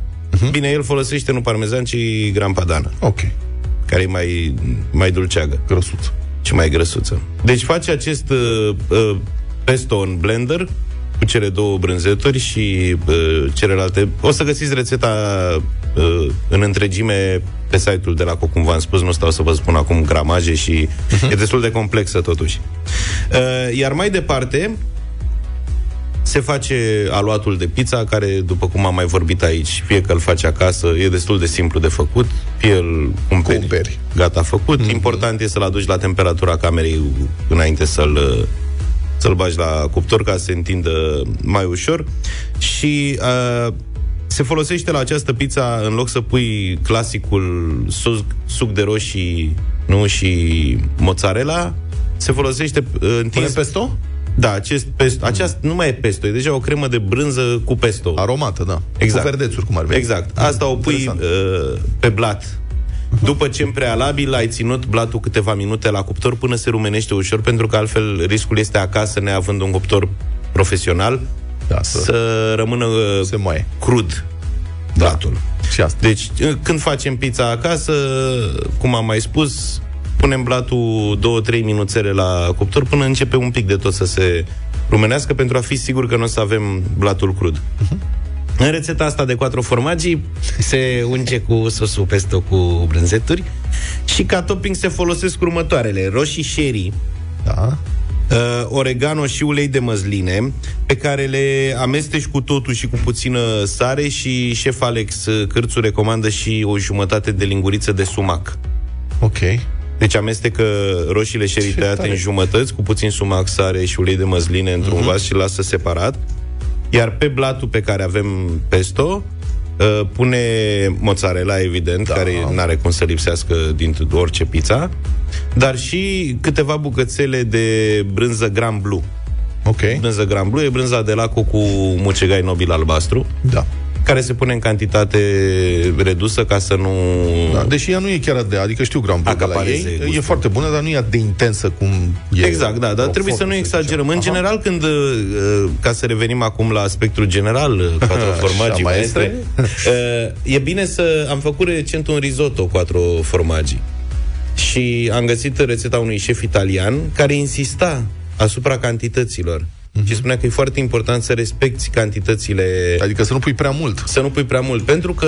Bine, el folosește nu parmezan, ci gran padana. Ok. Care e mai, mai dulceagă. Grăsuță. Și mai grăsuță. Deci face acest uh, uh, pesto în blender cu cele două brânzeturi și uh, celelalte. O să găsiți rețeta uh, în întregime pe site-ul de la Co, cum v-am spus, nu stau să vă spun acum gramaje și e destul de complexă totuși. Uh, iar mai departe, se face aluatul de pizza, care, după cum am mai vorbit aici, fie că îl faci acasă, e destul de simplu de făcut, fie îl cumperi, Cumperi. gata făcut. Mm-hmm. Important e să-l aduci la temperatura camerei înainte să-l să-l bagi la cuptor ca să se întindă mai ușor și uh, se folosește la această pizza în loc să pui clasicul suc, suc de roșii nu și mozzarella se folosește uh, întins... pesto? Da, acest pesto, aceast, nu mai e pesto, e deja o cremă de brânză cu pesto. Aromată, da. Exact. Cu verdețuri, cum ar veni. Exact. Asta o pui uh, pe blat. După ce în prealabil ai ținut blatul câteva minute la cuptor până se rumenește ușor, pentru că altfel riscul este acasă, neavând un cuptor profesional, da, să, să rămână uh, se moaie. crud blatul. Și asta. Deci, uh, când facem pizza acasă, cum am mai spus, punem blatul 2-3 minuțele la cuptor până începe un pic de tot să se rumenească pentru a fi sigur că nu o să avem blatul crud. În rețeta asta de quattro formaggi se unge cu sosul pesto cu brânzeturi și ca topping se folosesc următoarele. Roșii sherry, da. uh, oregano și ulei de măsline, pe care le amesteci cu totul și cu puțină sare și șef Alex uh, Cârțu recomandă și o jumătate de linguriță de sumac. Ok. Deci amestecă roșiile sherry Ce tăiate tare. în jumătăți, cu puțin sumac, sare și ulei de măsline într-un Mhm. vas și lasă separat. Iar pe blatul pe care avem pesto, uh, pune mozzarella, evident, da. care n-are cum să lipsească din orice pizza, dar și câteva bucățele de brânză Grand Blue. Ok. Brânză Grand Blue e brânza de laco cu mucegai nobil albastru. Da. Care se pune în cantitate redusă ca să nu... Da, deși ea nu e chiar de... Adică știu Grand Blue de la Acapareze ei. E gustul. foarte bună, dar nu e atât de intensă cum e... Exact, da, dar Roquefort, trebuie să nu să exagerăm. zicem. În Aha. general, când, uh, ca să revenim acum la aspectul general, uh, quattro formaggi Așa, maestre, maestre? uh, e bine să... Am făcut recent un risotto quattro formaggi și am găsit rețeta unui șef italian care insista asupra cantităților. Și spunea că e foarte important să respecti cantitățile... Adică să nu pui prea mult. Să nu pui prea mult. Pentru că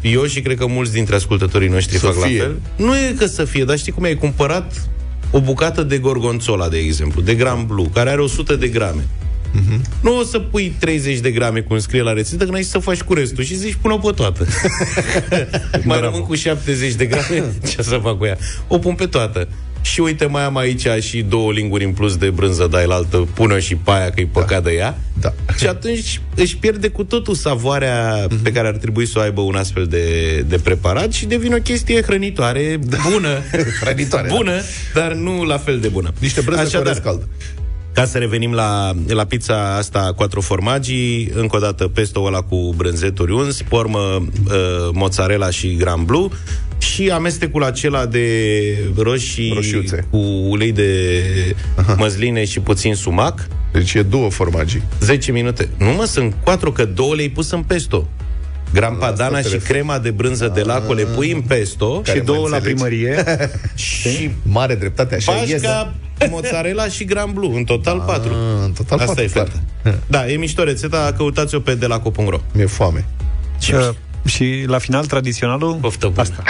eu și cred că mulți dintre ascultătorii noștri Să fac fie. la fel. Nu e că să fie, dar știi cum ai cumpărat o bucată de gorgonzola, de exemplu, de gram blue, care are 100 de grame. Mhm. Nu o să pui 30 de grame, cum scrie la rețetă, că n-ai să faci cu restul și zici, pune-o pe toată. mai rămân cu 70 de grame, ce să fac cu ea? O pun pe toată. Și uite, mai am aici și două linguri în plus de brânză, dai la altă, pune și pe aia, că-i păcat de ea. Da. Și atunci își pierde cu totul savoarea pe care ar trebui să o aibă un astfel de, de preparat și devine o chestie hrănitoare, bună. Hrănitoare, da. bună, dar nu la fel de bună. Niște brânză cu orez cald. Ca să revenim la, la pizza asta quattro formaggi, încă o dată pesto ăla cu brânzeturi uns, pe urmă uh, mozzarella și Grand Blue și amestecul acela de roșii Roșiuțe. cu ulei de măsline și puțin sumac. Deci e două formaggi. 10 minute. Nu mă, sunt 4, că două le-ai pus în pesto. Gran padana te și referi. crema de brânză de laco le pui în pesto Care și mă două la înțelegi. primărie. și Mare dreptate, așa e. pașca, mozzarella și Gran Blue. În total 4. în total Asta patru, e clar. feta. Da, e mișto rețeta, căutați-o pe delaco.ro. Mi-e foame. Și, uh, și la final, tradiționalul? Poftă bună. Asta.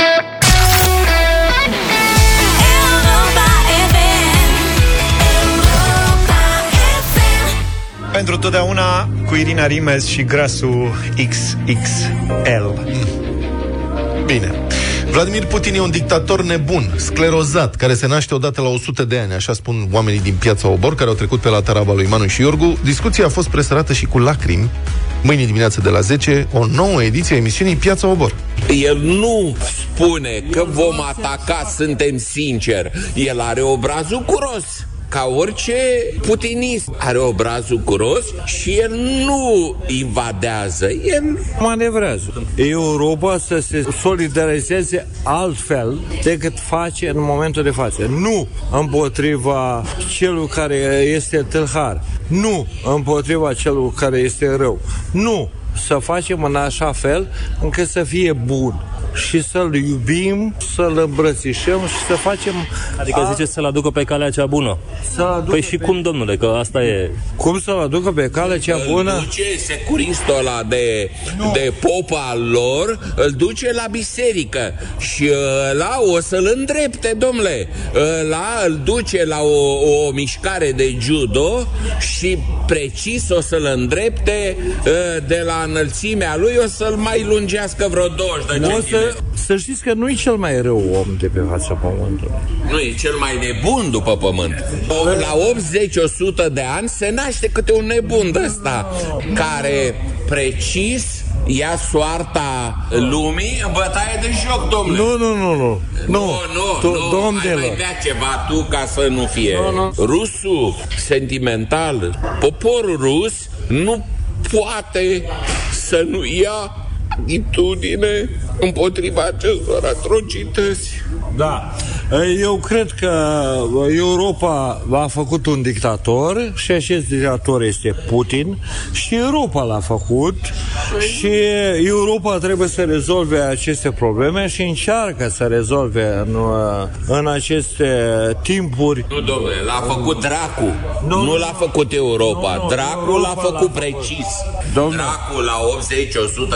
Pentru totdeauna cu Irina Rimes și grasul XXL. Bine. Vladimir Putin e un dictator nebun, sclerozat, care se naște odată la 100 de ani, așa spun oamenii din piața Obor, care au trecut pe la taraba lui Manu și Iorgu. Discuția a fost presărată și cu lacrimi. Mâine dimineață de la 10, o nouă ediție a emisiunii Piața Obor. El nu spune că vom ataca, suntem sinceri. El are obrazul curos ca orice putinist are obrazul curos și el nu invadează, el manevrează. Europa să se solidarizeze altfel decât face în momentul de față. Nu împotriva celui care este tâlhar. Nu împotriva celui care este rău. Nu să facem în așa fel încât să fie bun și să-l iubim, să-l îmbrățișăm și să facem... Adică a- zice să-l aducă pe calea cea bună. Să-l aducă Păi și pe- cum, domnule, că asta e... Cum să-l aducă pe calea cea bună? Îl duce securistul ăla de, de pop al lor, îl duce la biserică și ăla o să-l îndrepte, domnule. Ăla îl duce la o, o mișcare de judo și precis o să-l îndrepte ă, de la înălțimea lui, o să-l mai lungească vreo 20 de O centimetri. Să, să știți că nu e cel mai rău om de pe fața pământului. Nu, e cel mai nebun după pământ. O- La 80-100 de ani se naște câte un nebun de ăsta care precis ia soarta lumii în bătaie de joc, domnule. Nu, nu, nu, nu. Nu, nu, Tu- nu, domnule. hai mai dea ceva tu ca să nu fie. Nu, nu. Rusul sentimental, poporul rus nu poate să nu ia atitudine împotriva acestor atrocități. Da. Eu cred că Europa a făcut un dictator și acest dictator este Putin și Europa l-a făcut și Europa trebuie să rezolve aceste probleme și încearcă să rezolve în, în aceste timpuri. Nu, domnule, l-a făcut dracu. Nu, nu l-a făcut Europa. Nu, nu, dracu Europa l-a l-a făcut făcut. precis. Domnule. Dracu la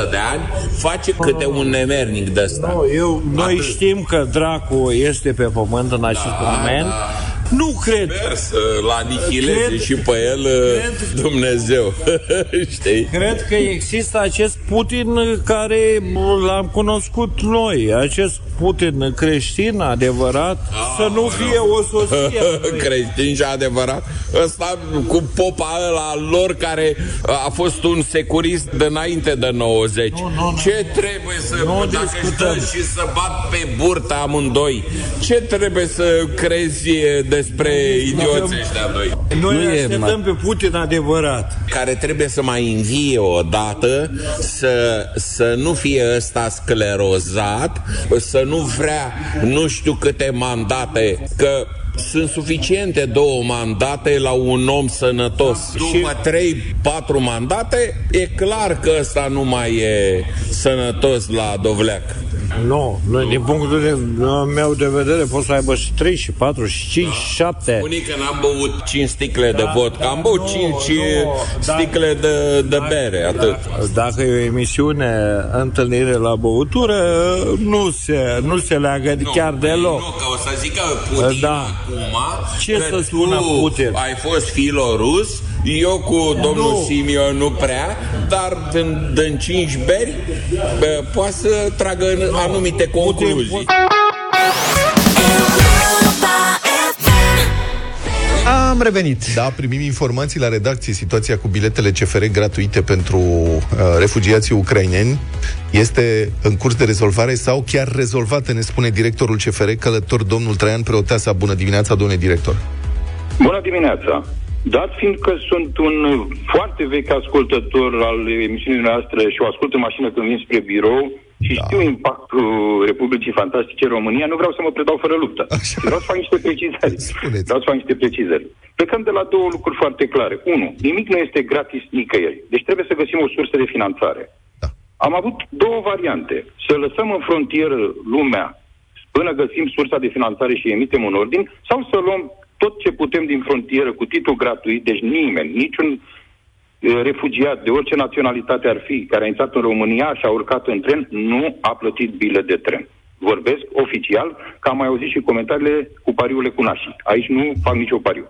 80-100 de ani face câte un nemernic de ăsta. Nu, eu, noi știm că Dracu este pe pământ în acest moment. Nu cred. Sper să-l anihileze Cred- și pe el uh, Dumnezeu. Știi? Cred că există acest Putin care l-am cunoscut noi, acest Putin creștin adevărat, să nu fie o soție. a lui. Creștin și adevărat Ăsta cu popa ăla al lor Care a fost un securist De înainte de 90 Ce trebuie să Nu Dacă își discutăm. dă și să bat pe burtă amândoi Ce trebuie să crezi Despre idioții ăștia doi Noi Nu e așteptăm pe Putin adevărat. care trebuie să mai învie o dată, să, să nu fie ăsta sclerozat, să nu vrea nu știu câte mandate, că sunt suficiente două mandate la un om sănătos. După trei, patru mandate, e clar că ăsta nu mai e sănătos la dovleac. Nu, nu, din punctul de, meu de vedere pot să aibă și 3 și 4 și 5 și 7. Bunica n-am băut 5 sticle de vodka, am băut 5 da. sticle de, de bere, atât. Dacă e o emisiune întâlnire la băutură, nu se, nu se leagă chiar deloc. Nu, că o să zică Putin Da. acum Ce că să spună tu Putin? ai fost filorus, eu cu domnul Nu. Simion nu prea, dar din, din 5 beri bă, poate să tragă în anumite concluzii. Am revenit. Da, primim informații la redacție. Situația cu biletele CFR gratuite pentru uh, refugiații ucraineni este în curs de rezolvare sau chiar rezolvată, ne spune directorul CFR, călător domnul Traian Preoteasa. Bună dimineața, domnule director. Bună dimineața! Dat fiind că sunt un foarte vechi ascultător al emisiunii noastre și o ascult în mașină când vin spre birou și da. știu impactul Republicii Fantastice România, nu vreau să mă predau fără luptă. Și Vreau să fac niște precizări. Vreau să fac niște precizări. Plecăm de la două lucruri foarte clare. Unu, nimic nu este gratis nicăieri. Deci trebuie să găsim o sursă de finanțare. Da. Am avut două variante. Să lăsăm în frontieră lumea până găsim sursa de finanțare și emitem un ordin, sau să luăm tot ce putem din frontieră cu titlu gratuit, deci nimeni, niciun eh, refugiat de orice naționalitate ar fi, care a intrat în România și a urcat în tren, nu a plătit bilet de tren. Vorbesc oficial, că am mai auzit și comentariile cu pariurile cu nașii. Aici nu fac nicio pariu.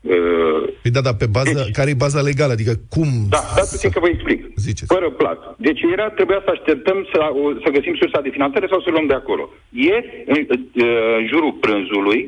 Uh, Păi da, dar pe bază, deci, care e baza legală? Adică cum... da, stați puțin că vă explic. Ziceți. Fără plată. Deci era, trebuia să așteptăm să, o- să găsim sursa de finanțare sau să luăm de acolo. Ieri, în, uh, în jurul prânzului,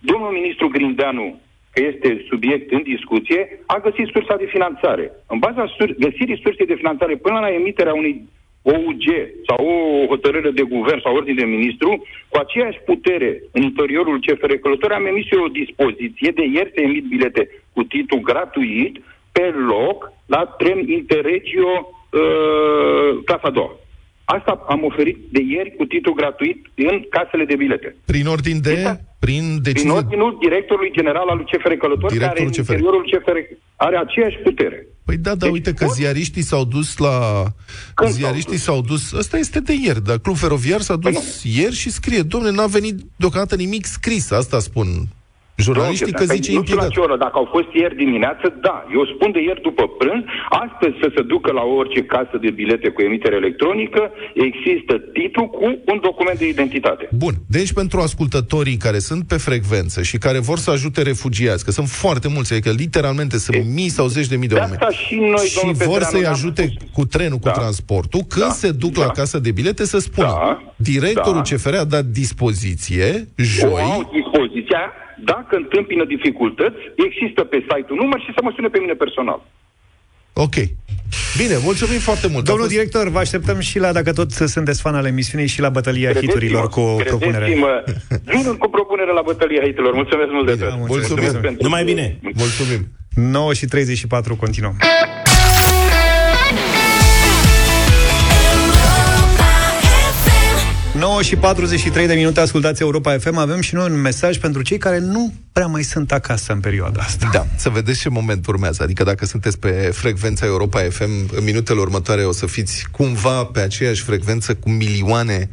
domnul ministru Grindeanu, că este subiect în discuție, a găsit sursa de finanțare. În baza sur- găsirii sursei de finanțare până la emiterea unui OUG sau o hotărâre de guvern sau ordine de ministru, cu aceeași putere în interiorul CFR Călători, am emis eu o dispoziție de ieri se emit bilete cu titlu gratuit pe loc la tren Interregio uh, clasa a doua. Asta am oferit de ieri cu titlu gratuit în casele de bilete. Prin ordin de... Prin Din decizie... ordinul directorului general al lui CFR Călători, care Directorul în CFR. interiorul CFR are aceeași putere. Păi da, dar uite că ziariștii s-au dus la... ziariștii s-au dus... Ăsta este de ieri, dar Club Feroviar s-a Păi dus ieri și scrie, domne, n-a venit deocamdată nimic scris, asta spun jurnaliștii, că Dacă- zice nu știu la implicat. ce oră, dacă au fost ieri dimineață, da. Eu spun de ieri după prânz, astăzi să se ducă la orice casă de bilete cu emitere electronică, există titlu cu un document de identitate. Bun, deci pentru ascultătorii care sunt pe frecvență și care vor să ajute refugiați, că sunt foarte mulți, adică literalmente sunt mii sau zeci de mii de de oameni, asta și noi, și domnul vor Petreanu, să-i ne-am ajute cu trenul, cu transportul, când Da. se duc la Da. casa de bilete să spună, directorul Da. CFR a dat dispoziție, O joi, au dispoziția, dacă întâmpină dificultăți, există pe site-ul număr și să mă sune pe mine personal. Ok. Bine, mulțumim foarte mult. Domnul director, vă așteptăm și la, dacă tot sunteți fan al emisiunii, și la bătălia Credeți-mă, hiturilor cu o propunere. Credeți-mă, vin cu propunere la bătălia hitelor. Mulțumesc mult de tot. Mulțumim. pentru- Numai bine. Mulțumim. 9 și 34 continuăm. 9 și 43 de minute ascultați Europa FM Avem și noi un mesaj pentru cei care nu prea mai sunt acasă în perioada asta Da, să vedeți ce moment urmează. Adică dacă sunteți pe frecvența Europa FM, în minutele următoare o să fiți cumva pe aceeași frecvență cu milioane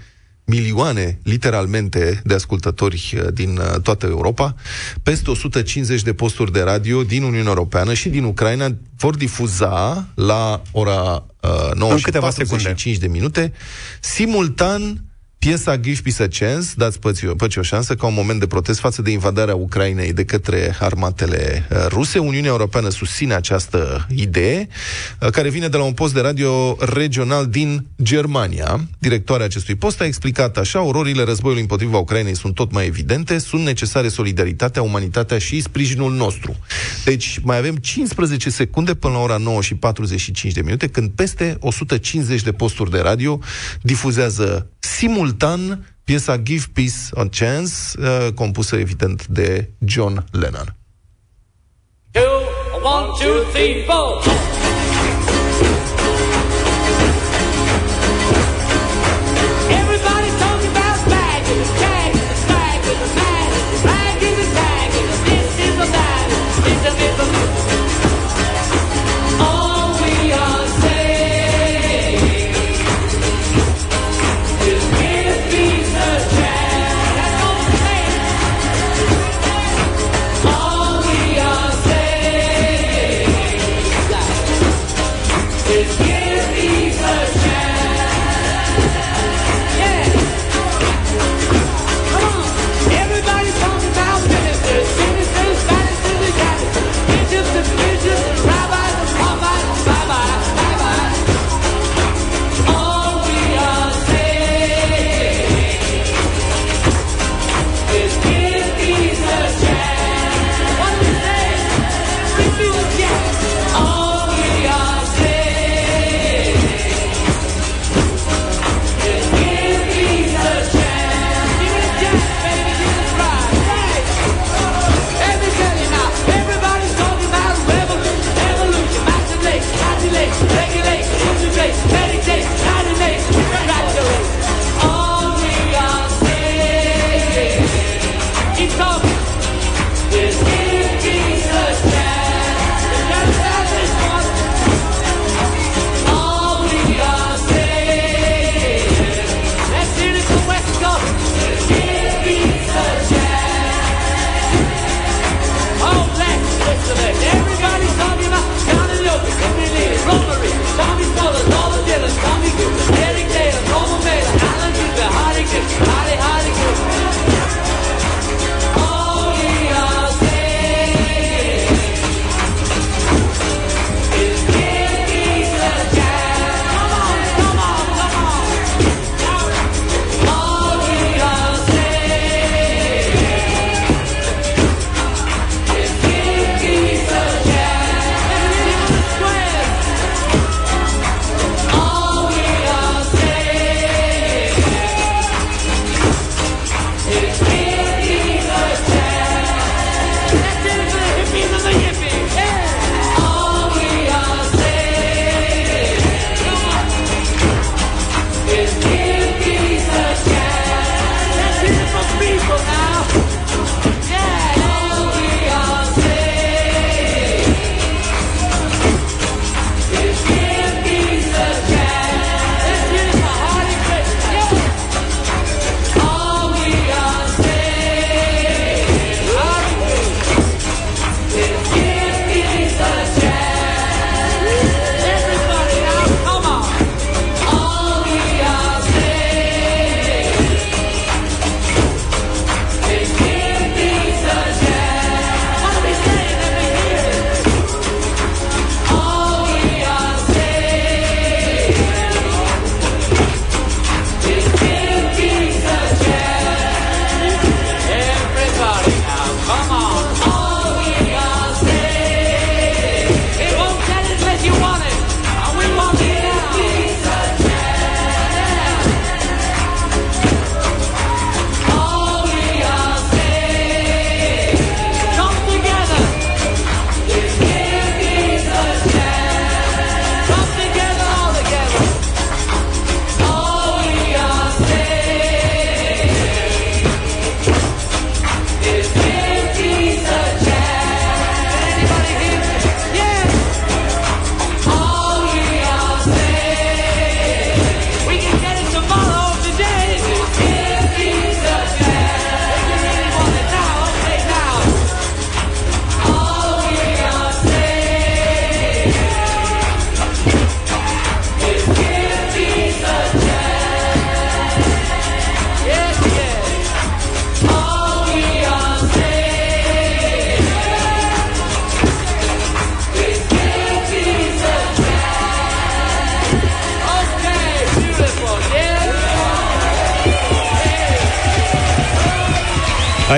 milioane, literalmente, de ascultători uh, din uh, toată Europa. Peste 150 de posturi de radio din Uniunea Europeană și din Ucraina vor difuza la ora uh, 9 În și câteva 45 de minute, simultan Piesa Give Peace a Chance, dați păți, păți o șansă, ca un moment de protest față de invadarea Ucrainei de către armatele uh, ruse. Uniunea Europeană susține această idee, uh, care vine de la un post de radio regional din Germania. Directoarea acestui post a explicat așa, ororile războiului împotriva Ucrainei sunt tot mai evidente, sunt necesare solidaritatea, umanitatea și sprijinul nostru. Deci mai avem 15 secunde până la ora 9 și 45 de minute, când peste 150 de posturi de radio difuzează simultan piesa Give Peace a Chance, uh, compusă evident de John Lennon. Two, one, two, three, four.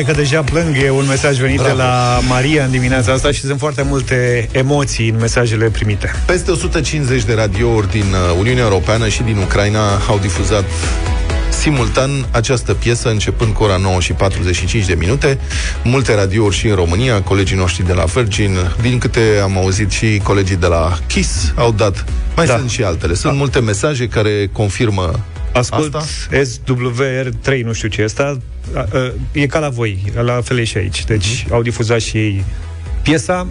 Că deja plâng, e un mesaj venit Bravo. de la Maria în dimineața asta și sunt foarte multe emoții în mesajele primite. Peste 150 de radiouri din uh, Uniunea Europeană și din Ucraina au difuzat simultan această piesă începând cu ora 9 și 45 de minute. Multe radiouri și în România, colegii noștri de la Virgin, din câte am auzit și colegii de la Kiss au dat. Mai da. sunt și altele. Sunt multe mesaje care confirmă Ascult asta. SWR3, nu știu ce e asta, a, a, e ca la voi, la fel e și aici. Deci au difuzat și ei piesa.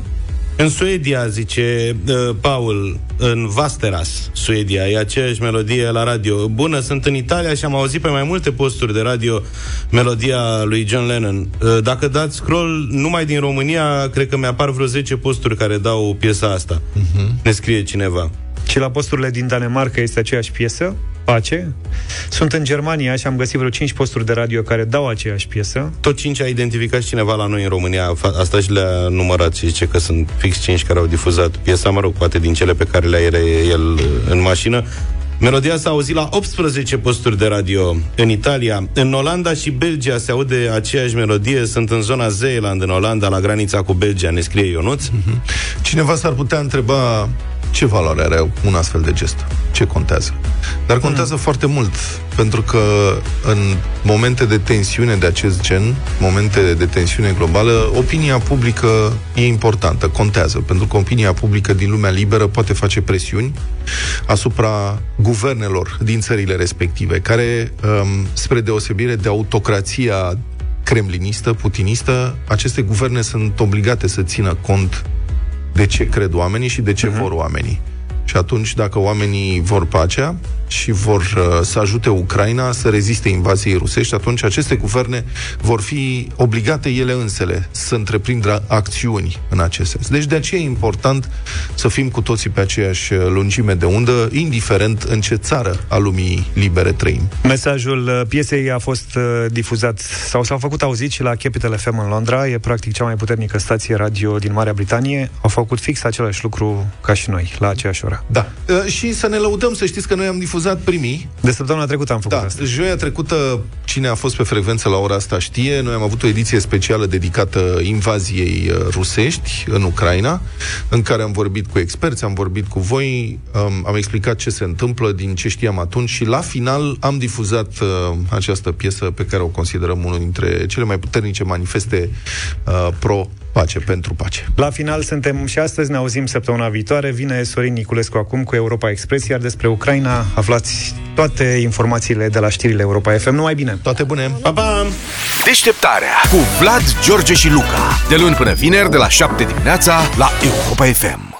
În Suedia, zice uh, Paul, în Vasteras, Suedia, e aceeași melodie la radio. Bună, sunt în Italia și am auzit pe mai multe posturi de radio melodia lui John Lennon. Uh, dacă dați scroll numai din România, cred că mi-apar vreo 10 posturi care dau piesa asta. Uh-huh. Ne scrie cineva. Și la posturile din Danemarca este aceeași piesă, Pace. Sunt în Germania și am găsit vreo 5 posturi de radio care dau aceeași piesă. Tot 5 a identificat și cineva la noi în România. Fa- Asta și le-a numărat și zice că sunt fix 5 care au difuzat piesa, mă rog, poate din cele pe care le are el uh, în mașină. Melodia s-a auzit la 18 posturi de radio în Italia. În Olanda și Belgia se aude aceeași melodie. Sunt în zona Zeeland, în Olanda, la granița cu Belgia, ne scrie Ionuț. Cineva s-ar putea întreba ce valoare are un astfel de gest? Ce contează? Dar contează mm. foarte mult, pentru că în momente de tensiune de acest gen, momente de tensiune globală, opinia publică e importantă, contează, pentru că opinia publică din lumea liberă poate face presiuni asupra guvernelor din țările respective, care, um, spre deosebire de autocrația kremlinistă, putinistă, aceste guverne sunt obligate să țină cont de ce cred oamenii și de ce uh-huh. vor oamenii. Și atunci, dacă oamenii vor pacea și vor uh, să ajute Ucraina să reziste invaziei rusești, atunci aceste guverne vor fi obligate ele însele să întreprindă acțiuni în acest sens. Deci de aceea e important să fim cu toții pe aceeași uh, lungime de undă, indiferent în ce țară a lumii libere trăim. Mesajul uh, piesei a fost uh, difuzat sau s-a făcut auzit și la Capital FM în Londra. E practic cea mai puternică stație radio din Marea Britanie. Au făcut fix același lucru ca și noi, la aceeași oră. Da. Uh, și să ne lăudăm, să știți că noi am difuzat primii. De săptămâna trecută am făcut da, asta. Joia trecută, cine a fost pe frecvență la ora asta știe, noi am avut o ediție specială dedicată invaziei uh, rusești în Ucraina, în care am vorbit cu experți, am vorbit cu voi, um, am explicat ce se întâmplă din ce știam atunci și la final am difuzat uh, această piesă pe care o considerăm unul dintre cele mai puternice manifeste uh, pro pace, pentru pace. La final suntem și astăzi, ne auzim săptămâna viitoare. Vine Sorin Niculescu acum cu Europa Express, iar despre Ucraina aflați toate informațiile de la știrile Europa FM. Numai bine! Toate bune! Pa, pa! Deșteptarea cu Vlad, George și Luca. De luni până vineri, de la 7 dimineața, la Europa FM.